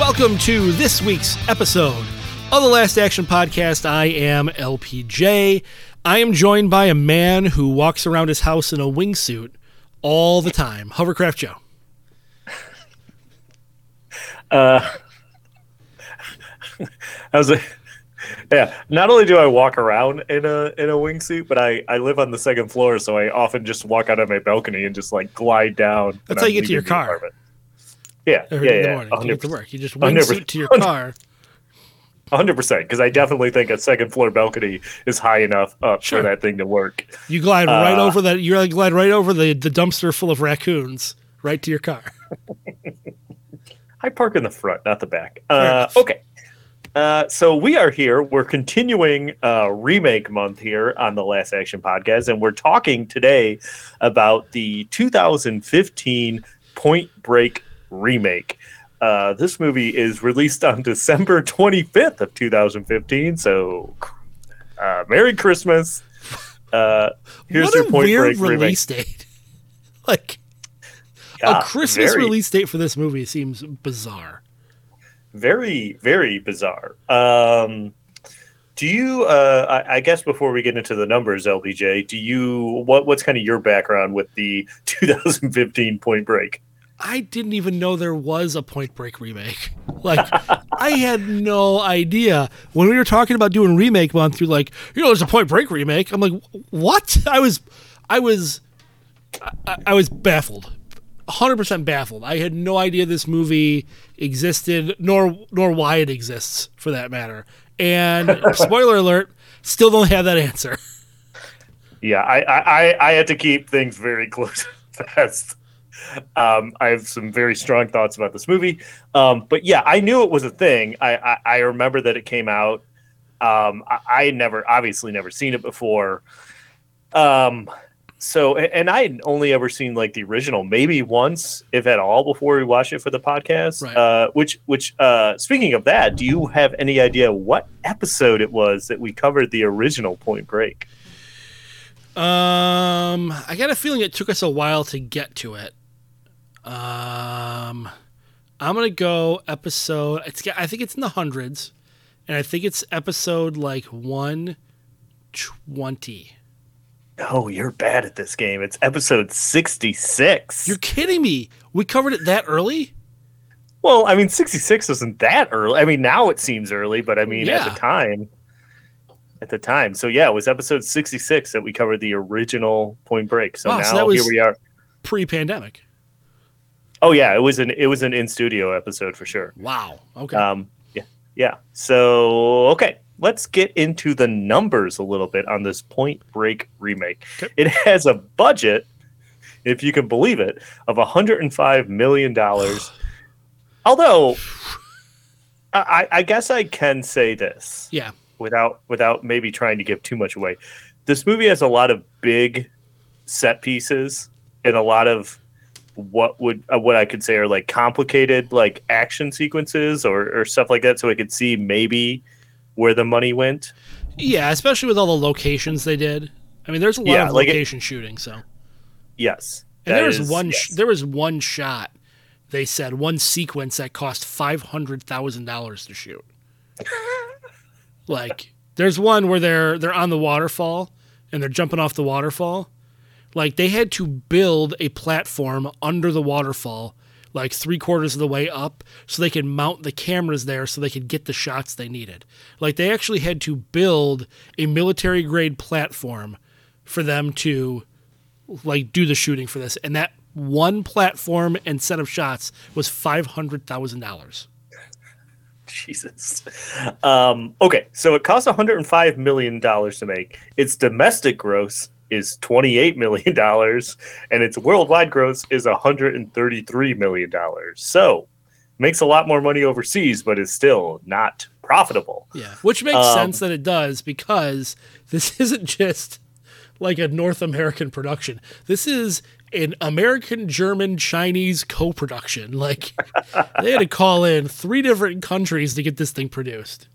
Welcome to this week's episode of the Last Action Podcast. I am LPJ. I am joined by a man who walks around his house in a wingsuit all the time. Hovercraft Joe. Uh, I was like, yeah. Not only do I walk around in a in a wingsuit, but I I live on the second floor, so I often just walk out on my balcony and just like glide down. That's how you get to your car. Apartment. Yeah, Every yeah, in the yeah. morning to get to work. You just wingsuit to your car. Hundred percent, because I definitely think a second floor balcony is high enough up Sure. for that thing to work. You glide right Uh, over that. You glide right over the, the dumpster full of raccoons right to your car. I park in the front, not the back. Uh, okay. Uh, so we are here. We're continuing uh, remake month here on the Last Action Podcast, and we're talking today about the 2015 Point Break remake. Uh, this movie is released on December 25th of 2015. So, uh, Merry Christmas. Uh, here's what your a Point weird Break remake. release date. like Yeah, a Christmas very- release date for this movie seems bizarre. very very bizarre um do you uh I, I guess before we get into the numbers LPJ do you what what's kind of your background with the 2015 point break I didn't even know there was a Point Break remake. Like, I had no idea when we were talking about doing remake month. You're like, you know, there's a Point Break remake. I'm like, what? I was, I was, I, I was baffled, 100 percent baffled. I had no idea this movie existed, nor nor why it exists, for that matter. And spoiler alert, still don't have that answer. yeah i i i, I had to keep things very close to the vest um i have some very strong thoughts about this movie. Um but yeah i knew it was a thing. I i, I remember that it came out. Um I, I had never obviously never seen it before. Um so and i had only ever seen like the original maybe once if at all before we watched it for the podcast. Right. uh which which uh speaking of that do you have any idea what episode it was that we covered the original point break? Um, I got a feeling it took us a while to get to it. Um, I'm gonna go episode. It's I think it's in the hundreds, and I think it's episode like one twenty. Oh, you're bad at this game. It's episode 66. You're kidding me? We covered it that early? well, I mean, 66 isn't that early. I mean, now it seems early, but I mean, at the time, at the time. So, yeah, it was episode 66 that we covered the original Point Break. So Wow, now so here we are. Pre-pandemic. Oh, yeah, it was an it was an in studio episode for sure. Wow. Okay. Um, yeah, yeah. So, okay, let's get into the numbers a little bit on this Point Break remake. Okay. It has a budget, if you can believe it, of 105 million dollars. Although, I, I I guess I can say this yeah. without without maybe trying to give too much away. This movie has a lot of big set pieces and a lot of what would uh, what I could say are like complicated like action sequences or or stuff like that. So I could see maybe where the money went. Yeah, especially with all the locations they did. I mean, there's a lot Yeah, of like it- location shooting. So, Yes, and there was is- one. yes. There was one shot. They said one sequence that cost five hundred thousand dollars to shoot. like, there's one where they're they're on the waterfall and they're jumping off the waterfall. Like they had to build a platform under the waterfall, like three quarters of the way up, so they could mount the cameras there, so they could get the shots they needed. Like they actually had to build a military grade platform for them to like do the shooting for this, and that one platform and set of shots was five hundred thousand dollars. Jesus. Um, okay, so it cost 105 million dollars to make. Its domestic gross is $28 million, and its worldwide gross is $133 million. So makes a lot more money overseas, but is still not profitable. Yeah, which makes Um, sense that it does because this isn't just like a North American production. This is an American, German, Chinese co-production. Like they had to call in three different countries to get this thing produced.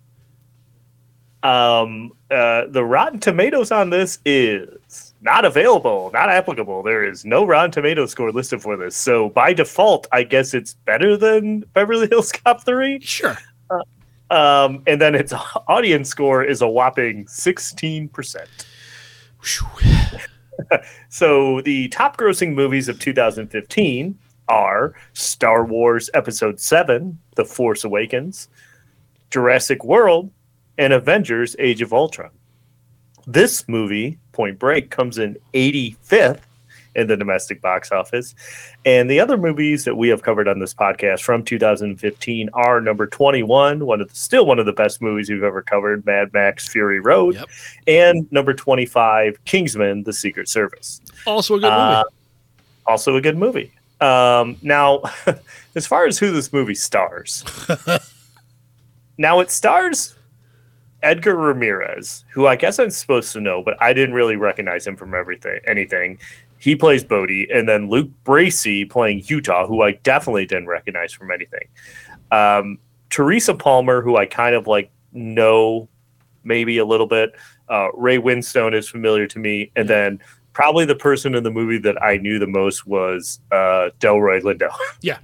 Um, uh, the Rotten Tomatoes on this is not available, not applicable. There is no Rotten Tomato score listed for this. So by default, I guess it's better than Beverly Hills Cop 3. Sure. Um, and then its audience score is a whopping 16%. So the top grossing movies of 2015 are Star Wars Episode 7, The Force Awakens, Jurassic World, and Avengers Age of Ultron. This movie, Point Break, comes in 85th in the domestic box office. And the other movies that we have covered on this podcast from 2015 are number 21, one of the, still one of the best movies we've ever covered, Mad Max Fury Road, Yep. and number 25, Kingsman: The Secret Service. Also a good movie. Uh, also a good movie. Um, now, as far as who this movie stars, now it stars Edgar Ramirez, who I guess I'm supposed to know, but I didn't really recognize him from everything. Anything. He plays Bodhi, and then Luke Bracey playing Utah, who I definitely didn't recognize from anything. Um, Teresa Palmer, who I kind of like know maybe a little bit. Uh, Ray Winstone is familiar to me, and then probably the person in the movie that I knew the most was uh, Delroy Lindo. Yeah.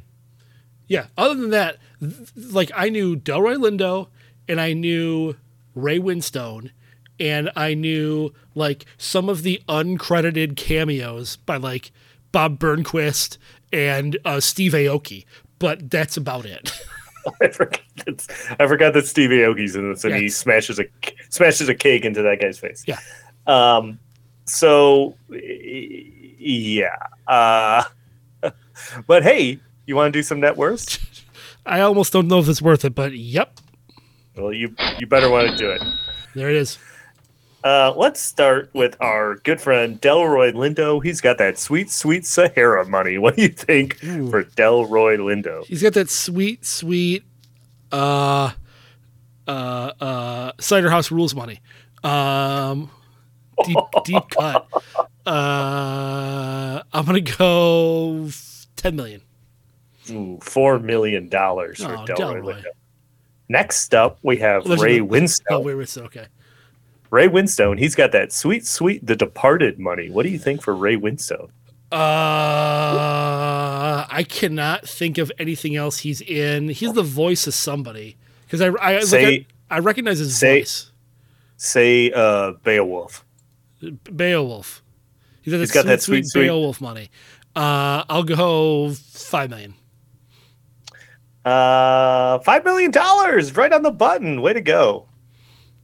Yeah. Other than that, th- like I knew Delroy Lindo and I knew Ray Winstone and I knew like some of the uncredited cameos by like Bob Burnquist and uh, Steve Aoki, but that's about it. I forgot that I forgot that Steve Aoki's in this, and he smashes a smashes a cake into that guy's face. Yeah. Um. So, yeah. Uh. But hey, you want to do some net worth? I almost don't know if it's worth it, but yep, Well, you you better want to do it. there it is. Uh, let's start with our good friend Delroy Lindo. He's got that sweet, sweet Sahara money. What do you think for Delroy Lindo? He's got that sweet, sweet, uh, uh, uh, cider house rules money. Um, deep, deep cut. Uh, I'm gonna go ten million. Ooh, four million dollars for Oh, Delroy Delroy. Lindo. Next up, we have There's Ray Winstone. Oh, wait, wait, okay. Ray Winstone, he's got that sweet, sweet The Departed money. What do you think for Ray Winstone? Uh, I cannot think of anything else he's in. He's the voice of somebody because I I, Say- at- I recognize his say- voice. Say uh, Beowulf. Beowulf. He's got, He's that, got sweet, that sweet, sweet, sweet- Beowulf money. Uh, I'll go five million. Uh, five million dollars, right on the button. Way to go.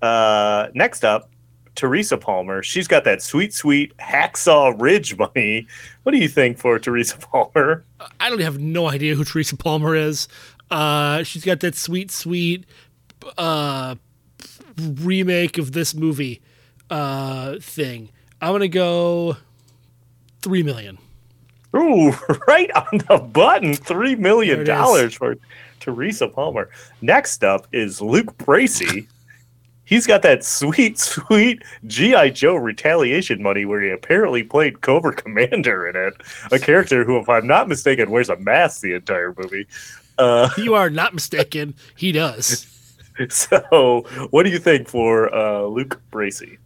Uh, next up, Teresa Palmer. She's got that sweet, sweet Hacksaw Ridge money. What do you think for Teresa Palmer? I don't have no idea who Teresa Palmer is. Uh, she's got that sweet, sweet uh, remake of this movie uh, thing. I'm gonna go three million. Ooh, right on the button. Three million dollars for Teresa Palmer. Next up is Luke Bracey. He's got that sweet, sweet G.I. Joe retaliation money where he apparently played Cobra Commander in it. A character who, if I'm not mistaken, wears a mask the entire movie. Uh, You are not mistaken. He does. so, what do you think for uh, Luke Bracey?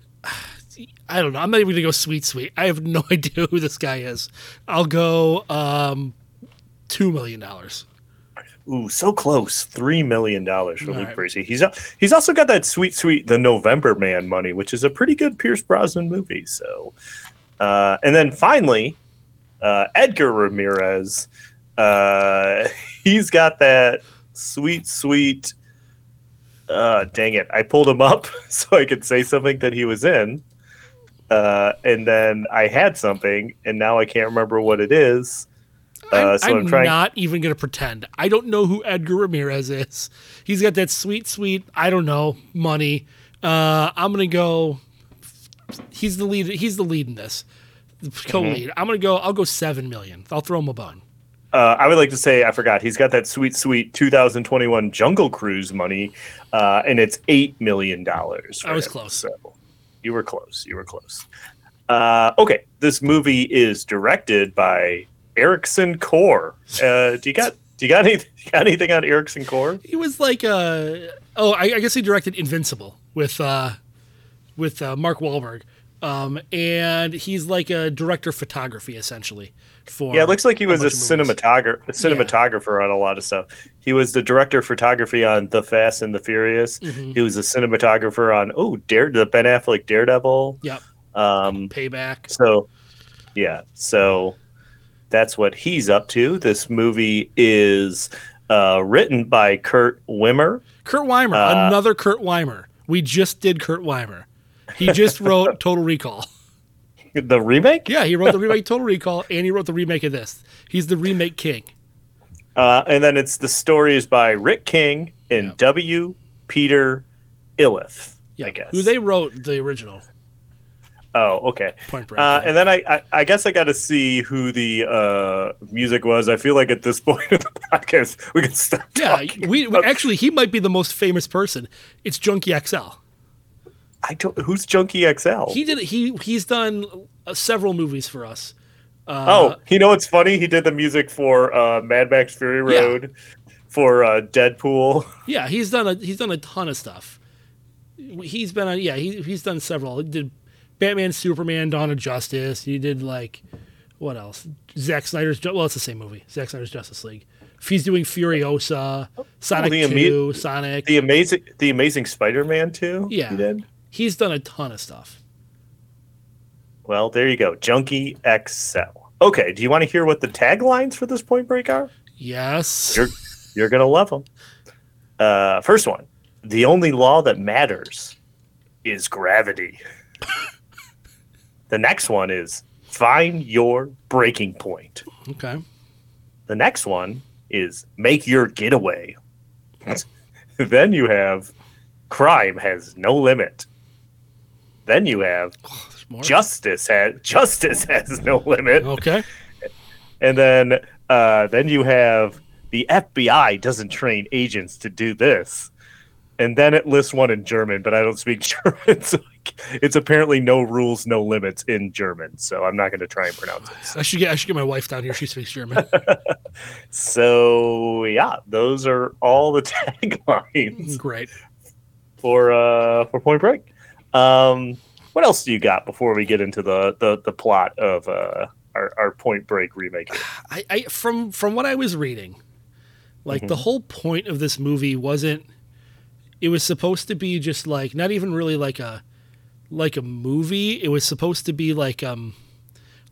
I don't know. I'm not even gonna go sweet, sweet. I have no idea who this guy is. I'll go um, two million dollars. Ooh, so close. Three million dollars for All Luke right. Bracey. He's he's also got that sweet, sweet The November Man money, which is a pretty good Pierce Brosnan movie. So, uh, and then finally, uh, Edgar Ramirez. Uh, he's got that sweet, sweet. Uh, dang it! I pulled him up so I could say something that he was in, uh, and then I had something, and now I can't remember what it is. Uh, I'm, so I'm, I'm trying. not even gonna pretend. I don't know who Edgar Ramirez is. He's got that sweet, sweet. I don't know money. Uh, I'm gonna go he's the lead. He's the lead in this. Co-lead. I'm gonna go. I'll go seven million. I'll throw him a bone. Uh, I would like to say I forgot he's got that sweet, sweet 2021 Jungle Cruise money, uh, and it's eight million dollars. I was close. So you were close. You were close. Uh, okay, this movie is directed by Ericson Core. Uh, do you got do you got, any, you got anything on Ericson Core? He was like uh oh, I, I guess he directed Invincible with uh with uh, Mark Wahlberg. Um, and he's like a director of photography essentially. For Yeah, it looks like he was a movies. cinematographer cinematographer on a lot of stuff. He was the director of photography on The Fast and the Furious. Mhm. He was a cinematographer on oh Dare the Ben Affleck Daredevil. Yep. Um, Payback. So, yeah, so that's what he's up to. This movie is uh, written by Kurt Wimmer. Kurt Weimer, Uh, another Kurt Weimer. We just did Kurt Weimer. He just wrote Total Recall. The remake? Yeah, he wrote the remake Total Recall, and he wrote the remake of this. He's the remake king. Uh, and then it's the stories by Rick King and Yeah. W. Peter Iliff. Yeah, I guess. who they wrote the original Oh, okay. Point Break. Uh, yeah. and then I, I, I guess I got to see who the uh, music was. I feel like at this point in the podcast, we can stop yeah, we, we actually he might be the most famous person. It's Junkie XL. I don't. Who's Junkie XL? He did he he's done uh, several movies for us. Uh, oh, you know what's funny? He did the music for uh, Mad Max Fury Yeah. Road, for uh, Deadpool. yeah, he's done a he's done a ton of stuff. He's been on yeah he he's done several. He did Batman, Superman, Dawn of Justice. He did like what else? Zack Snyder's well, it's the same movie. Zack Snyder's Justice League. If he's doing Furiosa, Sonic the Two, imme- Sonic. The amazing, the amazing Spider-Man too. Yeah. he did. He's done a ton of stuff. Well, there you go, Junkie XL. Okay, do you want to hear what the taglines for this Point Break are? Yes. You're you're gonna love them. Uh, first one: the only law that matters is gravity. the next one is find your breaking point. Okay. The next one is make your getaway. then you have crime has no limit. Then you have more. justice has justice has no limit. Okay. And then uh, then you have the FBI doesn't train agents to do this. And then it lists one in German, but I don't speak German. So it's apparently no rules, no limits in German. So I'm not going to try and pronounce it. I should get I should get my wife down here. She speaks German. So yeah, those are all the taglines Great. for uh, for Point Break. Um, what else do you got before we get into the the, the plot of uh, our, our Point Break remake? I, I from from what I was reading, like the whole point of this movie wasn't. It was supposed to be just like not even really like a like a movie. It was supposed to be like um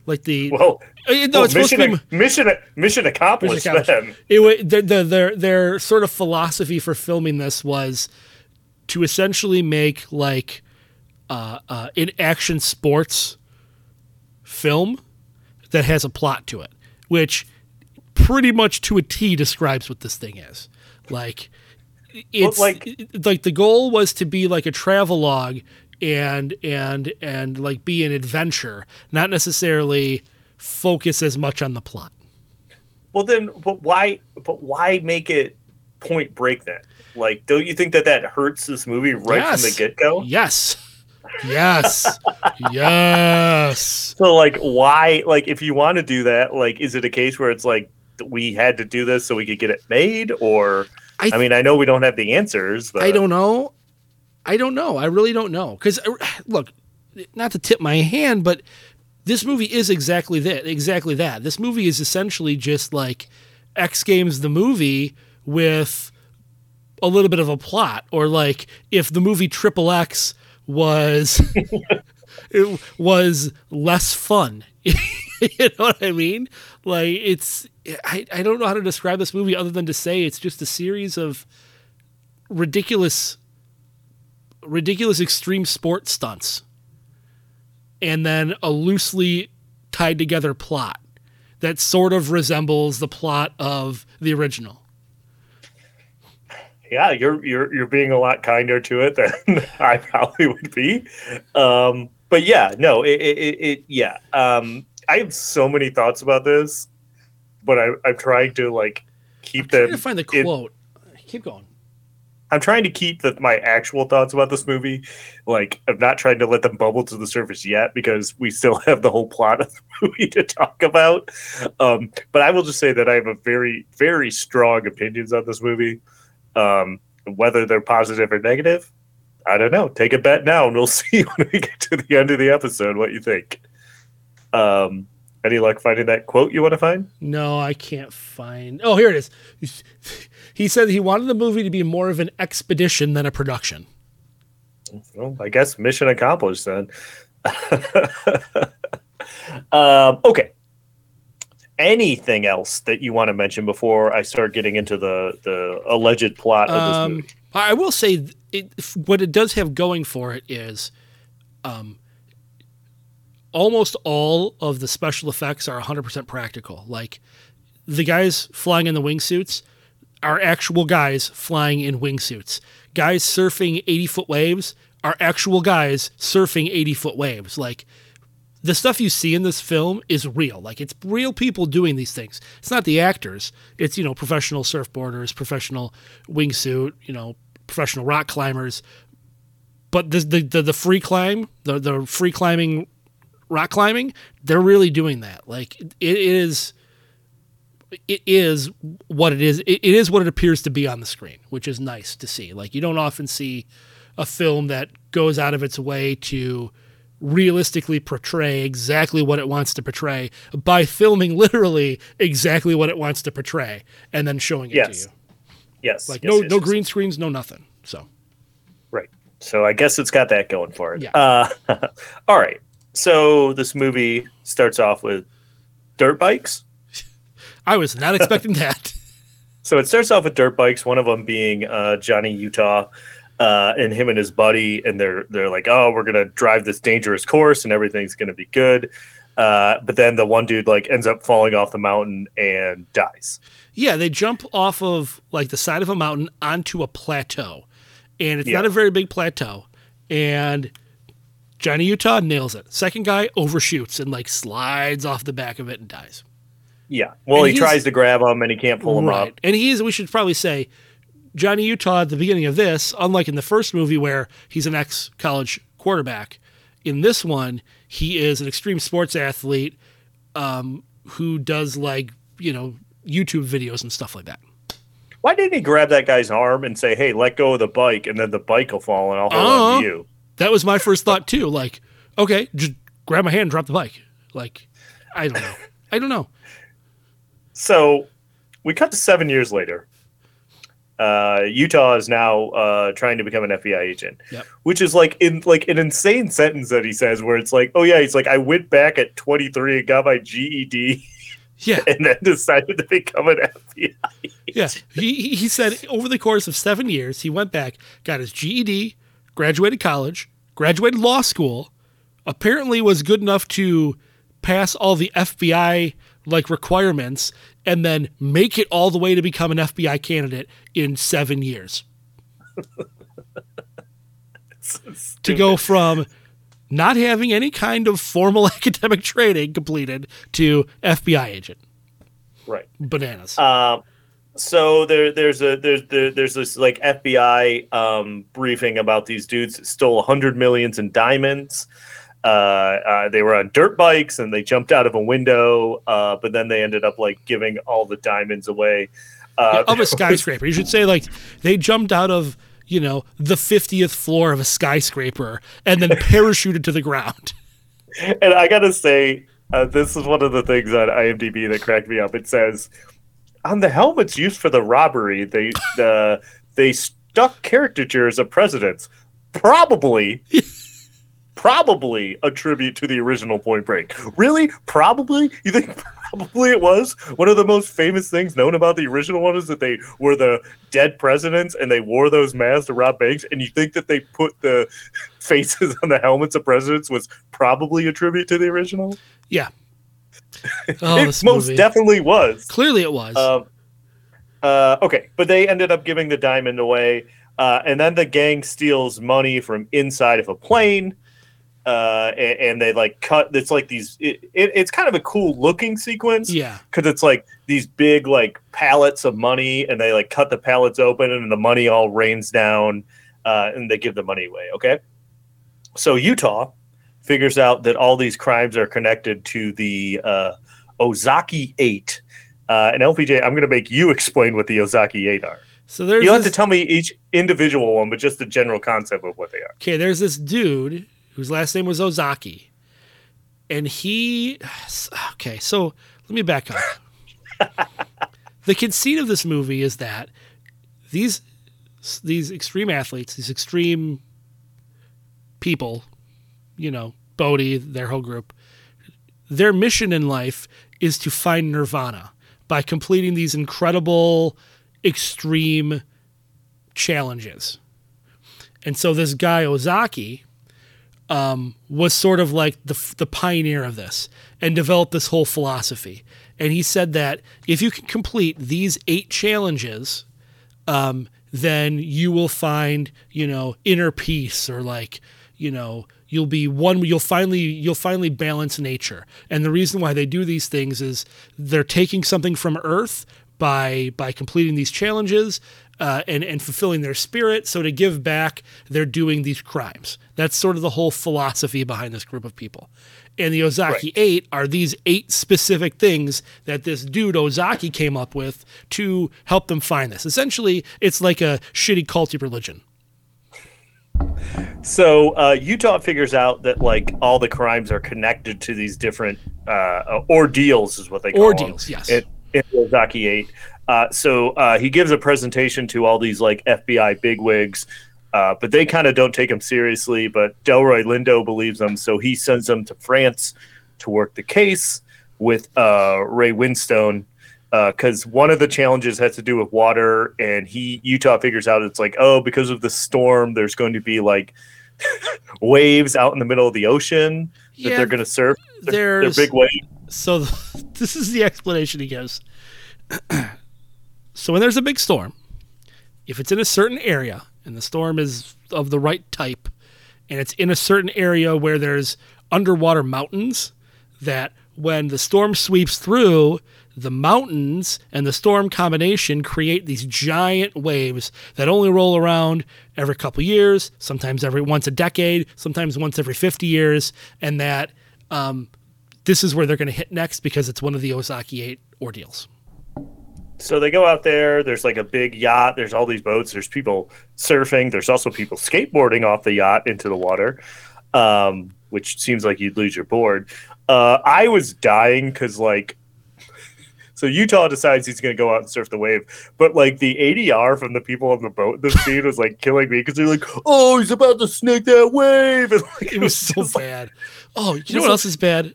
like the Whoa! Uh, no, Well, it's supposed mission, to be mission mission accomplished. Mission Then it wa the, the, their their sort of philosophy for filming this was to essentially make like uh, uh, an action sports film that has a plot to it, which pretty much to a T describes what this thing is. Like it's like- like like the goal was to be like a travel log and and and like be an adventure, not necessarily focus as much on the plot. well, then, but why? But why make it Point Break then? Like, don't you think that that hurts this movie right from the get go? Yes. Yes. yes. So, like, why? Like, if you want to do that, like, is it a case where it's like we had to do this so we could get it made, or? I I, mean, I know we don't have the answers, but I don't know. I don't know. I really don't know. Because uh, look, not to tip my hand, but this movie is exactly that. Exactly that. This movie is essentially just like X Games the movie with a little bit of a plot, or like if the movie Triple X was it was less fun. you know what I mean? Like it's I, I don't know how to describe this movie other than to say it's just a series of ridiculous ridiculous extreme sport stunts and then a loosely tied together plot that sort of resembles the plot of the original. Yeah, you're you're you're being a lot kinder to it than I probably would be. Um, but yeah, no, it, it, it, it yeah. Um, I have so many thoughts about this, but I, I'm trying to like keep Trying them. to find the quote. Keep going. I'm trying to keep the, my actual thoughts about this movie. Like, I'm not trying to let them bubble to the surface yet because we still have the whole plot of the movie to talk about. Um, but I will just say that I have a very, very strong opinions on this movie. Um, whether they're positive or negative, I don't know. Take a bet now, and we'll see when we get to the end of the episode what you think. Um, any luck finding that quote you want to find? No, I can't find. Oh, here it is. He said he wanted the movie to be more of an expedition than a production. Well, I guess mission accomplished then. um, okay. Anything else that you want to mention before I start getting into the the alleged plot of this Um, movie? I will say it, what it does have going for it is, um, almost all of the special effects are 100% practical. Like the guys flying in the wingsuits are actual guys flying in wingsuits. Guys surfing 80 foot waves are actual guys surfing 80 foot waves. Like the stuff you see in this film is real. Like it's real people doing these things. It's not the actors. It's you know professional surfboarders, professional wingsuit, you know professional rock climbers. But the the the, free climb, the the free climbing, rock climbing, they're really doing that. Like it is. It is what it is. It is what it appears to be on the screen, which is nice to see. Like you don't often see a film that goes out of its way to realistically portray exactly what it wants to portray by filming literally exactly what it wants to portray and then showing it Yes. to you. Yes. Like yes, no yes, no green screens, no nothing. So Right. So I guess it's got that going for it. Yeah. Uh, all right. So this movie starts off with dirt bikes. I was not expecting that. So it starts off with dirt bikes. One of them being uh, Johnny Utah, uh, and him and his buddy, and they're they're like, oh, we're gonna drive this dangerous course, and everything's gonna be good. Uh, but then the one dude like ends up falling off the mountain and dies. Yeah, they jump off of like the side of a mountain onto a plateau. And it's Yeah. not a very big plateau. And Johnny Utah nails it. Second guy overshoots and like slides off the back of it and dies. Yeah. Well, And he tries to grab him and he can't pull him right. up. And he's we should probably say Johnny Utah at the beginning of this, unlike in the first movie where he's an ex college quarterback, in this one, he is an extreme sports athlete um, who does like, you know, YouTube videos and stuff like that. Why didn't he grab that guy's arm and say, "Hey, let go of the bike," and then the bike will fall and I'll hold on Uh-huh. to you? That was my first thought too. Like, okay, just grab my hand, and drop the bike. Like, I don't know. I don't know. So we cut to seven years later. Uh, Utah is now uh, trying to become an FBI agent, Yep. which is like in like an insane sentence that he says, where it's like, "Oh yeah," he's like, "I went back at 23 and got my GED, Yeah, and then decided to become an FBI." yeah. He he he said over the course of seven years, he went back, got his GED, graduated college, graduated law school, apparently was good enough to pass all the FBI like requirements, and then make it all the way to become an FBI candidate in seven years. to go from not having any kind of formal academic training completed to FBI agent. right. Bananas. Um, so there, there's a there's there, there's this like FBI um, briefing about these dudes stole hundred millions in diamonds. Uh, uh, they were on dirt bikes and they jumped out of a window, uh, but then they ended up like giving all the diamonds away. Uh, of a skyscraper. You should say like they jumped out of, you know, the 50th floor of a skyscraper and then parachuted to the ground. and I gotta say, uh, this is one of the things on IMDb that cracked me up. It says on the helmets used for the robbery, they uh, they stuck caricatures of presidents, probably. Probably a tribute to the original Point Break. Really? Probably? You think probably it was? One of the most famous things known about the original one is that they were the dead presidents and they wore those masks to rob banks. And you think that they put the faces on the helmets of presidents was probably a tribute to the original? Yeah. Oh, it most movie. definitely was. Clearly it was. Um, uh, okay, but they ended up giving the diamond away, uh, and then the gang steals money from inside of a plane. Uh, and, and they like cut. It's like these. It, it, it's kind of a cool looking sequence. Yeah. because it's like these big like pallets of money, and they like cut the pallets open, and the money all rains down, uh, and they give the money away. Okay, so Utah figures out that all these crimes are connected to the uh, Ozaki Eight. Uh, and LPJ, I'm going to make you explain what the Ozaki Eight are. So there's You don't have to tell me each individual one, but just the general concept of what they are. okay. There's this dude whose last name was Ozaki, and he. Okay, so let me back up. the conceit of this movie is that these these extreme athletes, these extreme people, you know, Bodhi, their whole group, their mission in life is to find nirvana by completing these incredible, extreme challenges. And so this guy Ozaki um, was sort of like the the pioneer of this and developed this whole philosophy. And he said that if you can complete these eight challenges, um, then you will find you know inner peace or like you know you'll be one you'll finally you'll finally balance nature and the reason why they do these things is they're taking something from earth by by completing these challenges uh, and and fulfilling their spirit so to give back they're doing these crimes that's sort of the whole philosophy behind this group of people and the Ozaki Eight are these eight specific things that this dude Ozaki came up with to help them find this. Essentially, it's like a shitty culty religion. So uh, Utah figures out that like all the crimes are connected to these different uh, ordeals, is what they call Ordeals, them, yes. In, in Ozaki Eight. Uh, so uh, he gives a presentation to all these like FBI bigwigs, uh, but they kind of don't take him seriously. But Delroy Lindo believes him, so he sends them to France to work the case with uh, Ray Winstone because one of the challenges has to do with water, and he Utah figures out it's like oh because of the storm, there's going to be like waves out in the middle of the ocean that Yeah, they're going to surf. They're, they're big waves. So this is the explanation he gives. so when there's a big storm, if it's in a certain area and the storm is of the right type, and it's in a certain area where there's underwater mountains, that when the storm sweeps through, the mountains and the storm combination create these giant waves that only roll around every couple years, sometimes every once a decade, sometimes once every 50 years, and that um, this is where they're going to hit next because it's one of the Ozaki 8 ordeals. So they go out there. There's like a big yacht. There's all these boats. There's people surfing. There's also people skateboarding off the yacht into the water, um, which seems like you'd lose your board. Uh, I was dying because like, so Utah decides he's going to go out and surf the wave, but like the ADR from the people on the boat this scene was like killing me because they're like, "Oh, he's about to snake that wave," and like, It was so just like- bad. Oh, you know what else is bad?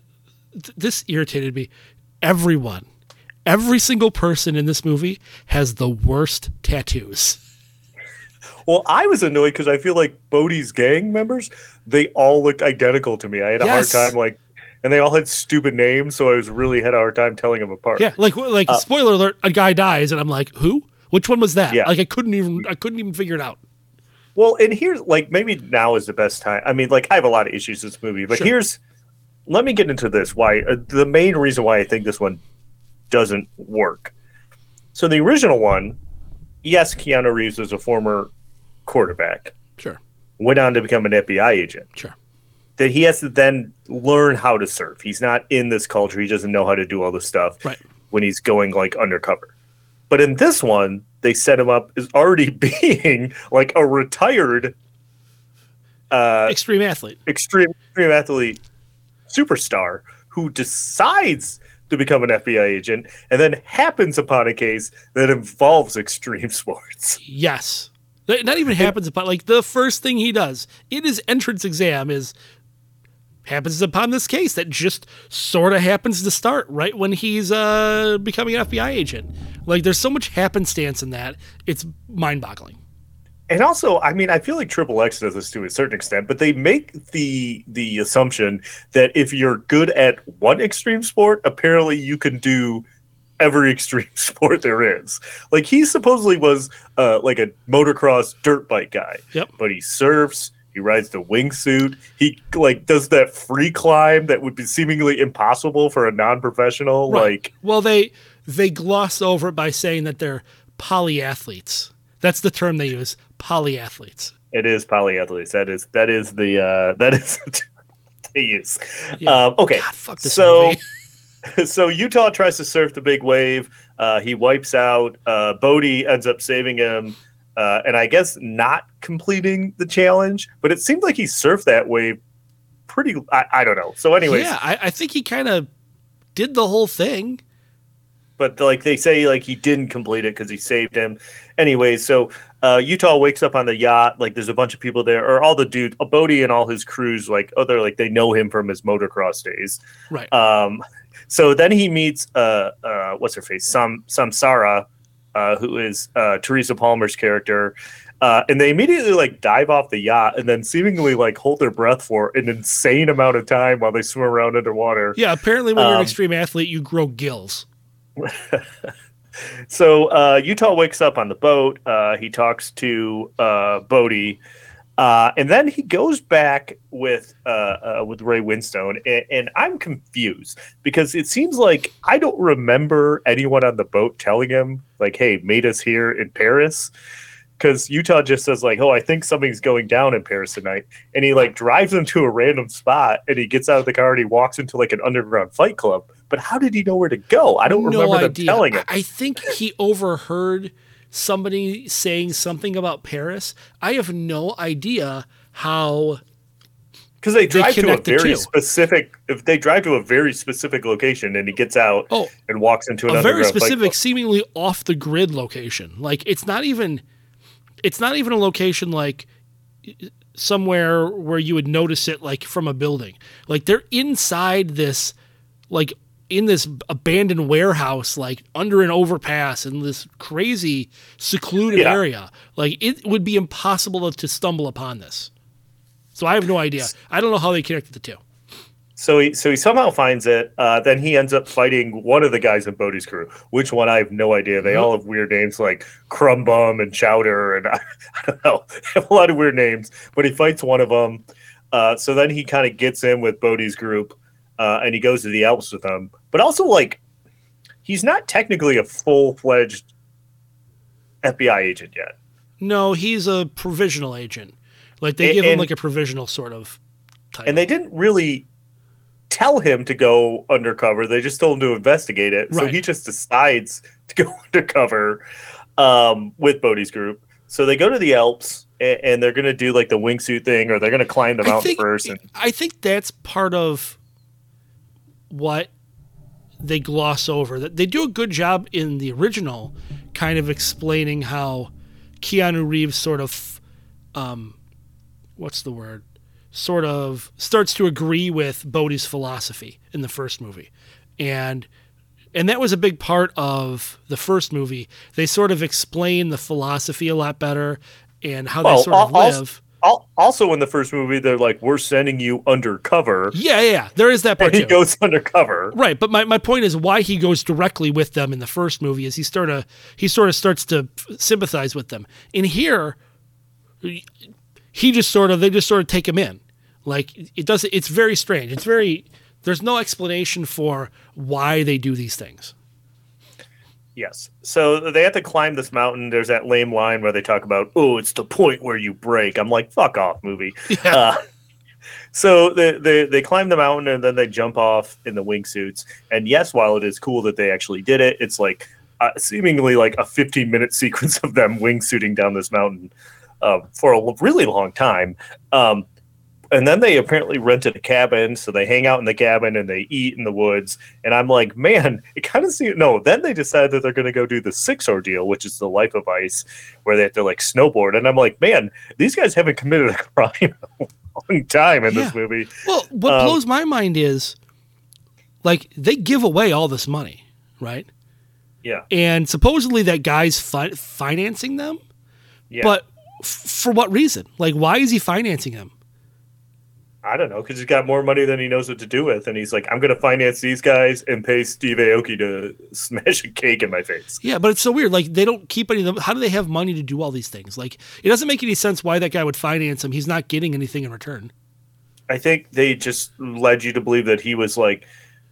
Th- This irritated me. Everyone, every single person in this movie has the worst tattoos. Well, I was annoyed because I feel like Bodhi's gang members, they all looked identical to me. I had a Yes. hard time like, and they all had stupid names, so I was really had a hard time telling them apart. Yeah, like like spoiler alert, a guy dies, and I'm like, who? Which one was that? Yeah. Like I couldn't even I couldn't even figure it out. Well, and here's like maybe now is the best time. I mean, like I have a lot of issues with this movie, but Sure. here's let me get into this. Why uh, the main reason why I think this one doesn't work. So the original one, yes, Keanu Reeves is a former quarterback, Sure, went on to become an FBI agent. sure. that he has to then learn how to surf. He's not in this culture. He doesn't know how to do all this stuff Right. when he's going like undercover. But in this one, they set him up as already being like a retired uh, Extreme athlete. extreme, extreme athlete superstar who decides to become an FBI agent and then happens upon a case that involves extreme sports. Yes. Not even happens upon like the first thing he does in his entrance exam is happens upon this case that just sort of happens to start right when he's uh becoming an FBI agent. Like there's so much happenstance in that. It's mind-boggling. And also, I mean, I feel like Triple X does this to a certain extent, but they make the the assumption that if you're good at one extreme sport, apparently you can do every extreme sport there is. Like he supposedly was uh, like a motocross dirt bike guy, Yep. but he surfs, He rides the wingsuit. He like does that free climb that would be seemingly impossible for a non-professional. Right. Like well, they they gloss over it by saying that they're polyathletes. That's the term they use, polyathletes. it is polyathletes. That is that is the uh that is the use. Yeah. Um, okay, God, fuck this so movie. so Utah tries to surf the big wave. Uh, he wipes out. Uh, Bodhi ends up saving him, uh, and I guess not completing the challenge. But it seemed like he surfed that wave pretty. I, I don't know. So, anyways, yeah, I, I think he kind of did the whole thing. But like they say, like he didn't complete it because he saved him. Anyways, so uh, Utah wakes up on the yacht. Like there's a bunch of people there, or all the dude, Bodhi and all his crews. Like oh, they're like they know him from his motocross days. Right. Um, so then he meets uh, uh, what's her face, Sam Samsara, uh, who is uh, Teresa Palmer's character, uh, and they immediately like dive off the yacht and then seemingly like hold their breath for an insane amount of time while they swim around underwater. yeah, apparently when you're an Um, extreme athlete, you grow gills. So uh, Utah wakes up on the boat. Uh, he talks to uh, Bodhi, uh, and then he goes back with uh, uh, with Ray Winstone, and, and I'm confused because it seems like I don't remember anyone on the boat telling him like, "Hey, meet us here in Paris." Because Utah just says like, "Oh, I think something's going down in Paris tonight," and he like drives them to a random spot, and he gets out of the car and he walks into like an underground fight club. But how did he know where to go? I don't no remember them idea. telling him. I think he overheard somebody saying something about Paris. I have no idea how. Because they They drive to a very two. specific. If they drive to a very specific location, and he gets out Oh, and walks into an a very specific, club. seemingly off the grid location. Like it's not even. It's not even a location like somewhere where you would notice it like from a building. Like they're inside this, like in this abandoned warehouse, like under an overpass in this crazy secluded Yeah. area. Like it would be impossible to stumble upon this. So I have no idea. I don't know how they connected the two. So he so he somehow finds it. Uh, then he ends up fighting one of the guys in Bodhi's crew. Which one? I have no idea. They all have weird names like Crumbum and Chowder, and I, I don't know. Have a lot of weird names. But he fights one of them. Uh, so then he kind of gets in with Bodhi's group, uh, and he goes to the Alps with them. But also, like, he's not technically a full fledged FBI agent yet. No, he's a provisional agent. Like they A- give him like a provisional sort of title. and they didn't really tell him to go undercover. They just told him to investigate it. So he just decides to go undercover um, with Bodhi's group. So they go to the Alps and, and they're going to do like the wingsuit thing, or they're going to climb the I mountain think, first. And I think that's part of what they gloss over. That they do a good job in the original, kind of explaining how Keanu Reeves sort of, um, what's the word? Sort of starts to agree with Bodhi's philosophy in the first movie, and and that was a big part of the first movie. They sort of explain the philosophy a lot better and how they sort of al- live. Al- al- also in the first movie, they're like, "We're sending you undercover," Yeah, yeah, yeah. There is that part and he too. goes undercover. Right, but my, my point is why he goes directly with them in the first movie is he sort of he sort of starts to sympathize with them. In here, he just sort of they just sort of take him in. Like it does it's very strange. It's very there's no explanation for why they do these things. Yes. So they have to climb this mountain. There's that lame line where they talk about, oh, it's the point where you break. I'm like, fuck off, movie. Uh, so they, they they climb the mountain and then they jump off in the wingsuits. And yes, while it is cool that they actually did it, it's like uh, seemingly like a 15 minute sequence of them wingsuiting down this mountain uh, for a really long time. Um, and then they apparently rented a cabin, so they hang out in the cabin and they eat in the woods. And I'm like, man, it kind of seems no. Then they decide that they're going to go do the six ordeal, which is the life of ice, where they have to like snowboard. And I'm like, man, these guys haven't committed a crime in a long time in this movie. Well, what Um, blows my mind is like they give away all this money, right? Yeah, And supposedly that guy's fi- financing them. yeah. But f- for what reason? Like, why is he financing them? I don't know, because he's got more money than he knows what to do with, and he's like, I'm going to finance these guys and pay Steve Aoki to smash a cake in my face. Yeah, but it's so weird. Like they don't keep any of them. How do they have money to do all these things? Like it doesn't make any sense why that guy would finance him. He's not getting anything in return. I think they just led you to believe that he was like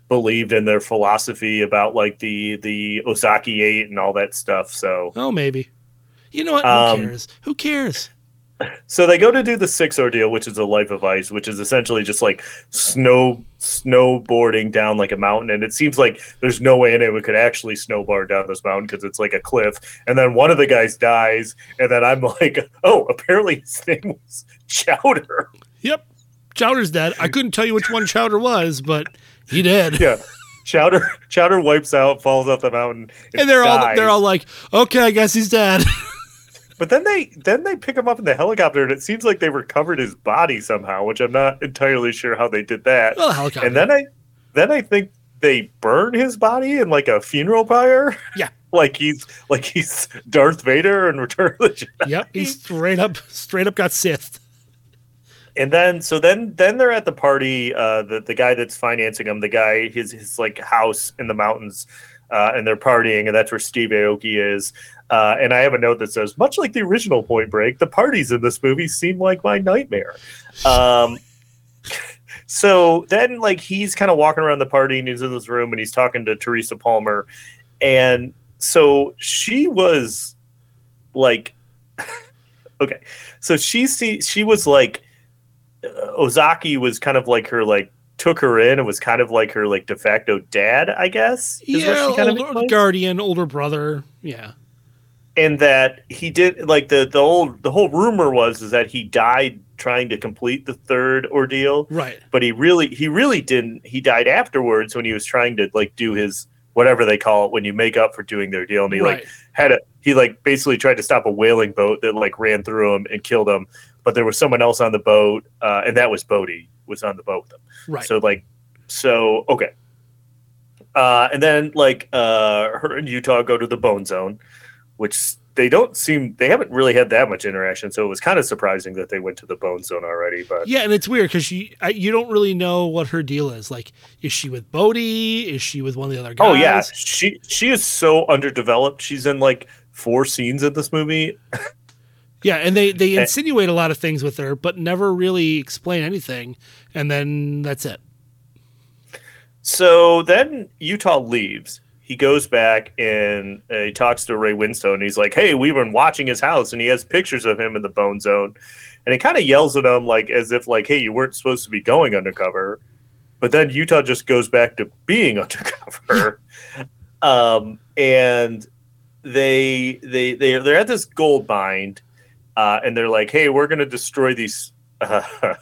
believed in their philosophy about like the the Ozaki Eight and all that stuff. So Oh, maybe. You know what? Who Um, cares? Who cares? so they go to do the six ordeal, which is a life of ice, which is essentially just like snow snowboarding down like a mountain. And it seems like there's no way anyone could actually snowboard down this mountain because it's like a cliff. And then one of the guys dies, and then I'm like, oh, apparently his name was Chowder. Yep. Chowder's dead. I couldn't tell you which one Chowder was, but he did. Yeah. Chowder Chowder wipes out, falls off the mountain, And they're all they're all like, okay, I guess he's dead. But then they then they pick him up in the helicopter, and it seems like they recovered his body somehow, which I'm not entirely sure how they did that. well, helicopter. and then I then I think they burn his body in like a funeral pyre. Yeah. like he's like he's Darth Vader in Return of the Jedi. Yep, he straight up straight up got Sith. And then so then then they're at the party. Uh, the the guy that's financing him, the guy his his like house in the mountains, uh, and they're partying, and that's where Steve Aoki is. Uh, and I have a note that says, much like the original Point Break, the parties in this movie seem like my nightmare. Um, so then, like, he's kind of walking around the party and he's in this room and he's talking to Teresa Palmer. And so she was like, okay, so she see she was like, uh, Ozaki was kind of like her like took her in and was kind of like her like de facto dad, I guess. is what Yeah, she kind of older, guardian, older brother. Yeah. And that he did like the the old the whole rumor was is that he died trying to complete the third ordeal Right. but he really he really didn't he died afterwards when he was trying to like do his whatever they call it when you make up for doing their deal and he right. like had a he like basically tried to stop a whaling boat that like ran through him and killed him but there was someone else on the boat uh, and that was Bodhi was on the boat with him right. so like, so okay. Uh, and then like uh, her and Utah go to the Bone Zone, which they don't seem they haven't really had that much interaction. So it was kind of surprising that they went to the Bone Zone already. But yeah, and it's weird because she, I, you don't really know what her deal is. Like, is she with Bodhi? Is she with one of the other guys? oh yeah, she she is so underdeveloped. She's in like four scenes in this movie. yeah, and they they Eh. insinuate a lot of things with her, but never really explain anything, and then that's it. So then Utah leaves. He goes back and uh, he talks to Ray Winstone. And he's like, "Hey, we've been watching his house, and he has pictures of him in the Bone Zone." And he kind of yells at him like as if like, "Hey, you weren't supposed to be going undercover." But then Utah just goes back to being undercover, um, and they they they they're at this gold mine, uh, and they're like, "Hey, we're gonna destroy these." Uh,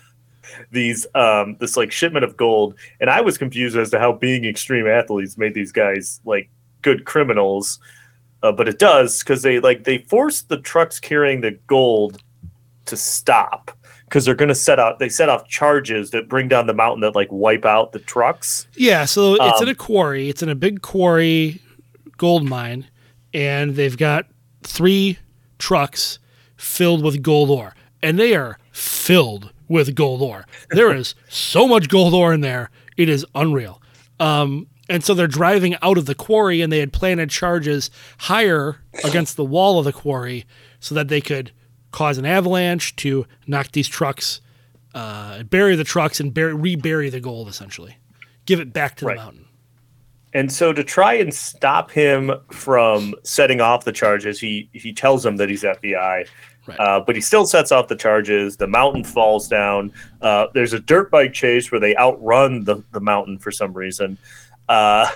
these um this like shipment of gold and i was confused as to how being extreme athletes made these guys like good criminals uh, but it does because they like they force the trucks carrying the gold to stop because they're going to set out they set off charges that bring down the mountain that like wipe out the trucks Yeah, so it's in Um, a quarry. It's in a big quarry gold mine, and they've got three trucks filled with gold ore, and they are filled with gold ore. There is so much gold ore in there; it is unreal. Um, and so they're driving out of the quarry, and they had planted charges higher against the wall of the quarry so that they could cause an avalanche to knock these trucks, uh, bury the trucks, and bury, rebury the gold, essentially, give it back to Right. the mountain. And so to try and stop him from setting off the charges, he he tells them that he's FBI. Right. Uh, but he still sets off the charges. The mountain falls down. Uh, there's a dirt bike chase where they outrun the, the mountain for some reason. Uh,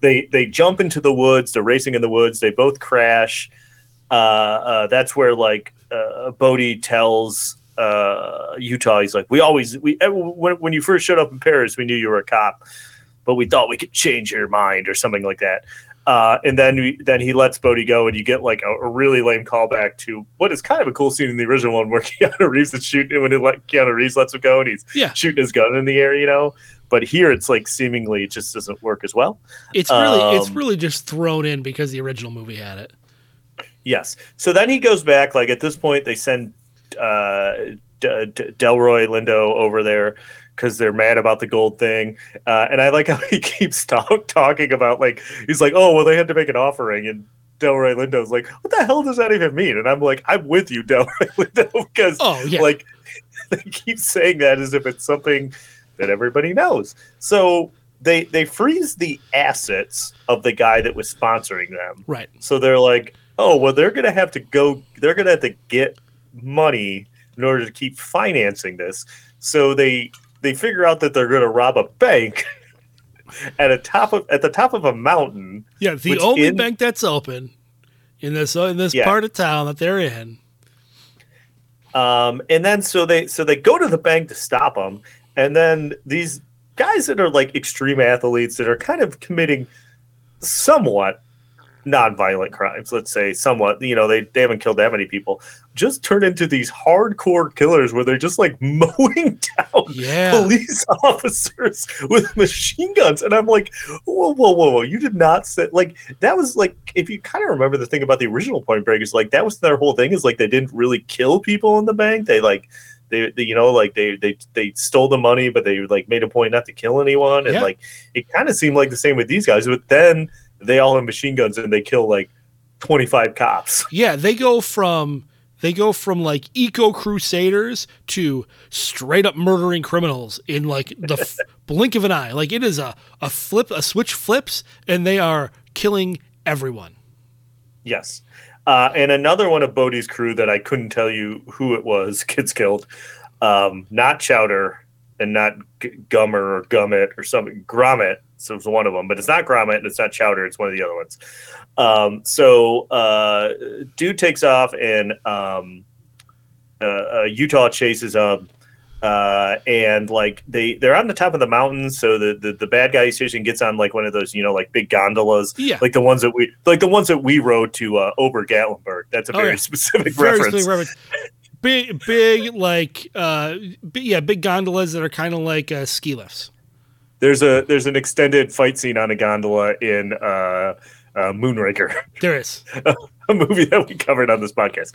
they they jump into the woods. They're racing in the woods. They both crash. Uh, uh, that's where like uh, Bodhi tells Utah, he's like, "We always we eh, when when you first showed up in Paris, we knew you were a cop." but we thought we could change your mind or something like that. Uh, and then we, then he lets Bodhi go, and you get like a, a really lame callback to what is kind of a cool scene in the original one where Keanu Reeves is shooting when he let Keanu Reeves lets him go, and he's Yeah. shooting his gun in the air, you know. But here it's like seemingly it just doesn't work as well. It's really it's Um, really just thrown in because the original movie had it. Yes. So then he goes back. Like at this point, they send uh, D- D- Delroy Lindo over there because they're mad about the gold thing. Uh, and I like how he keeps talk, talking about like he's like, oh well, they had to make an offering, and Delroy Lindo's like, what the hell does that even mean? And I'm like, I'm with you, Delroy Lindo, because Oh, yeah. like they keep saying that as if it's something that everybody knows. So they they freeze the assets of the guy that was sponsoring them. Right. So they're like, oh well, they're gonna have to go. They're gonna have to get money in order to keep financing this. So they they figure out that they're gonna rob a bank at a top of at the top of a mountain. Yeah, the only in- bank that's open in this in this Yeah. part of town that they're in. Um, and then so they so they go to the bank to stop them, and then these guys that are like extreme athletes that are kind of committing somewhat non-violent crimes let's say somewhat you know they, they haven't killed that many people just turn into these hardcore killers where they're just like mowing down Yeah. police officers with machine guns and i'm like whoa whoa whoa whoa you did not say like that was like if you kind of remember the thing about the original point break is like that was their whole thing is like they didn't really kill people in the bank they like they, they you know like they they they stole the money but they like made a point not to kill anyone and Yeah. like it kind of seemed like the same with these guys but then they all have machine guns and they kill like 25 cops Yeah, they go from they go from like eco crusaders to straight up murdering criminals in like the f- blink of an eye. Like it is a a flip, a switch flips, and they are killing everyone. Yes. Uh, and another one of Bodhi's crew that I couldn't tell you who it was gets killed. Um, not Chowder and not G- Gummer or Gummit or something. Grommet So it's one of them, but it's not Grommet and it's not Chowder. It's one of the other ones. Um, so uh, dude takes off and um, uh, uh, Utah chases him. Uh, and like they they're on the top of the mountain, so the, the the bad guy chasing gets on like one of those you know like big gondolas, Yeah. like the ones that we like the ones that we rode to uh, Ober Gatlinburg. That's a Oh, very yeah. specific Very reference. specific reference. Big, big, like, uh, big, yeah, big gondolas that are kind of like uh, ski lifts. There's a there's an extended fight scene on a gondola in uh, uh, Moonraker, There is. a movie that we covered on this podcast.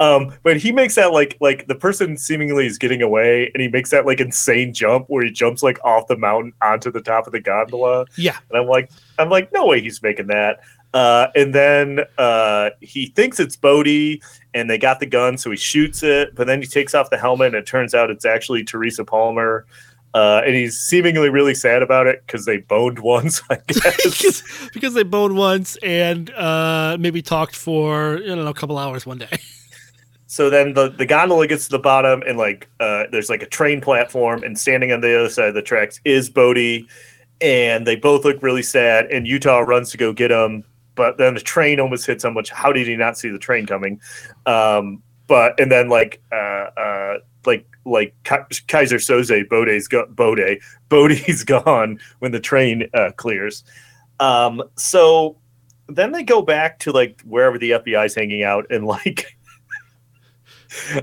Um, but he makes that like like the person seemingly is getting away, and he makes that like insane jump where he jumps like off the mountain onto the top of the gondola. Yeah. And I'm like, I'm like, no way he's making that. Uh, and then uh, he thinks it's Bodhi, and they got the gun, so he shoots it. But then he takes off the helmet, and it turns out it's actually Teresa Palmer. Uh, and he's seemingly really sad about it because they boned once, I guess. because, they boned once and uh, maybe talked for, I don't know, a couple hours one day. so then the, the gondola gets to the bottom, and like uh, there's like a train platform, and standing on the other side of the tracks is Bodhi, and they both look really sad. And Utah runs to go get him, but then the train almost hits him. Which how did he not see the train coming? Um, but and then like uh, uh, like like Keyser Söze Bodhi's go- Bode Bodhi's gone when the train uh, clears. Um, so then they go back to like wherever the FBI's hanging out, and like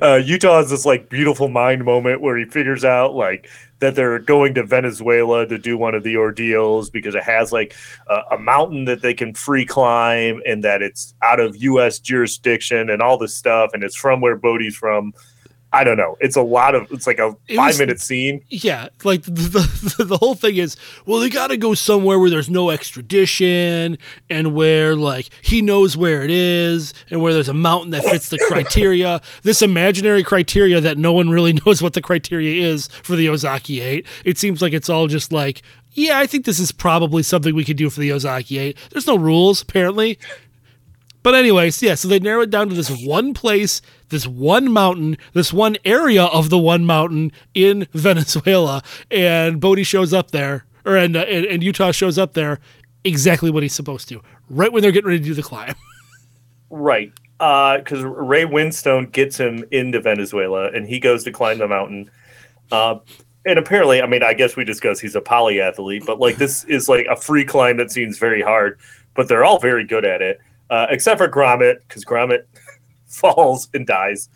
uh, Utah has this like beautiful mind moment where he figures out like that they're going to Venezuela to do one of the ordeals because it has like a, a mountain that they can free climb and that it's out of U.S. jurisdiction and all this stuff, and it's from where Bodhi's from. I don't know. It's a lot of. It's like a It five was- minute scene. Yeah, like the, the, the whole thing is, well, they got to go somewhere where there's no extradition and where like he knows where it is and where there's a mountain that fits the criteria. This imaginary criteria that no one really knows what the criteria is for the Ozaki 8. It seems like it's all just like, yeah, I think this is probably something we could do for the Ozaki 8. There's no rules apparently. But anyways, yeah, so they narrow it down to this one place, this one mountain, this one area of the one mountain in Venezuela, and Bodhi shows up there, or and, uh, and and Utah shows up there, exactly what he's supposed to, right when they're getting ready to do the climb. Right. Because Ray Winstone gets him into Venezuela and he goes to climb the mountain. Uh, and apparently, I mean, I guess we discussed he's a polyathlete, but like this is like a free climb that seems very hard, but they're all very good at it, uh, except for Grommet, because Grommet falls and dies.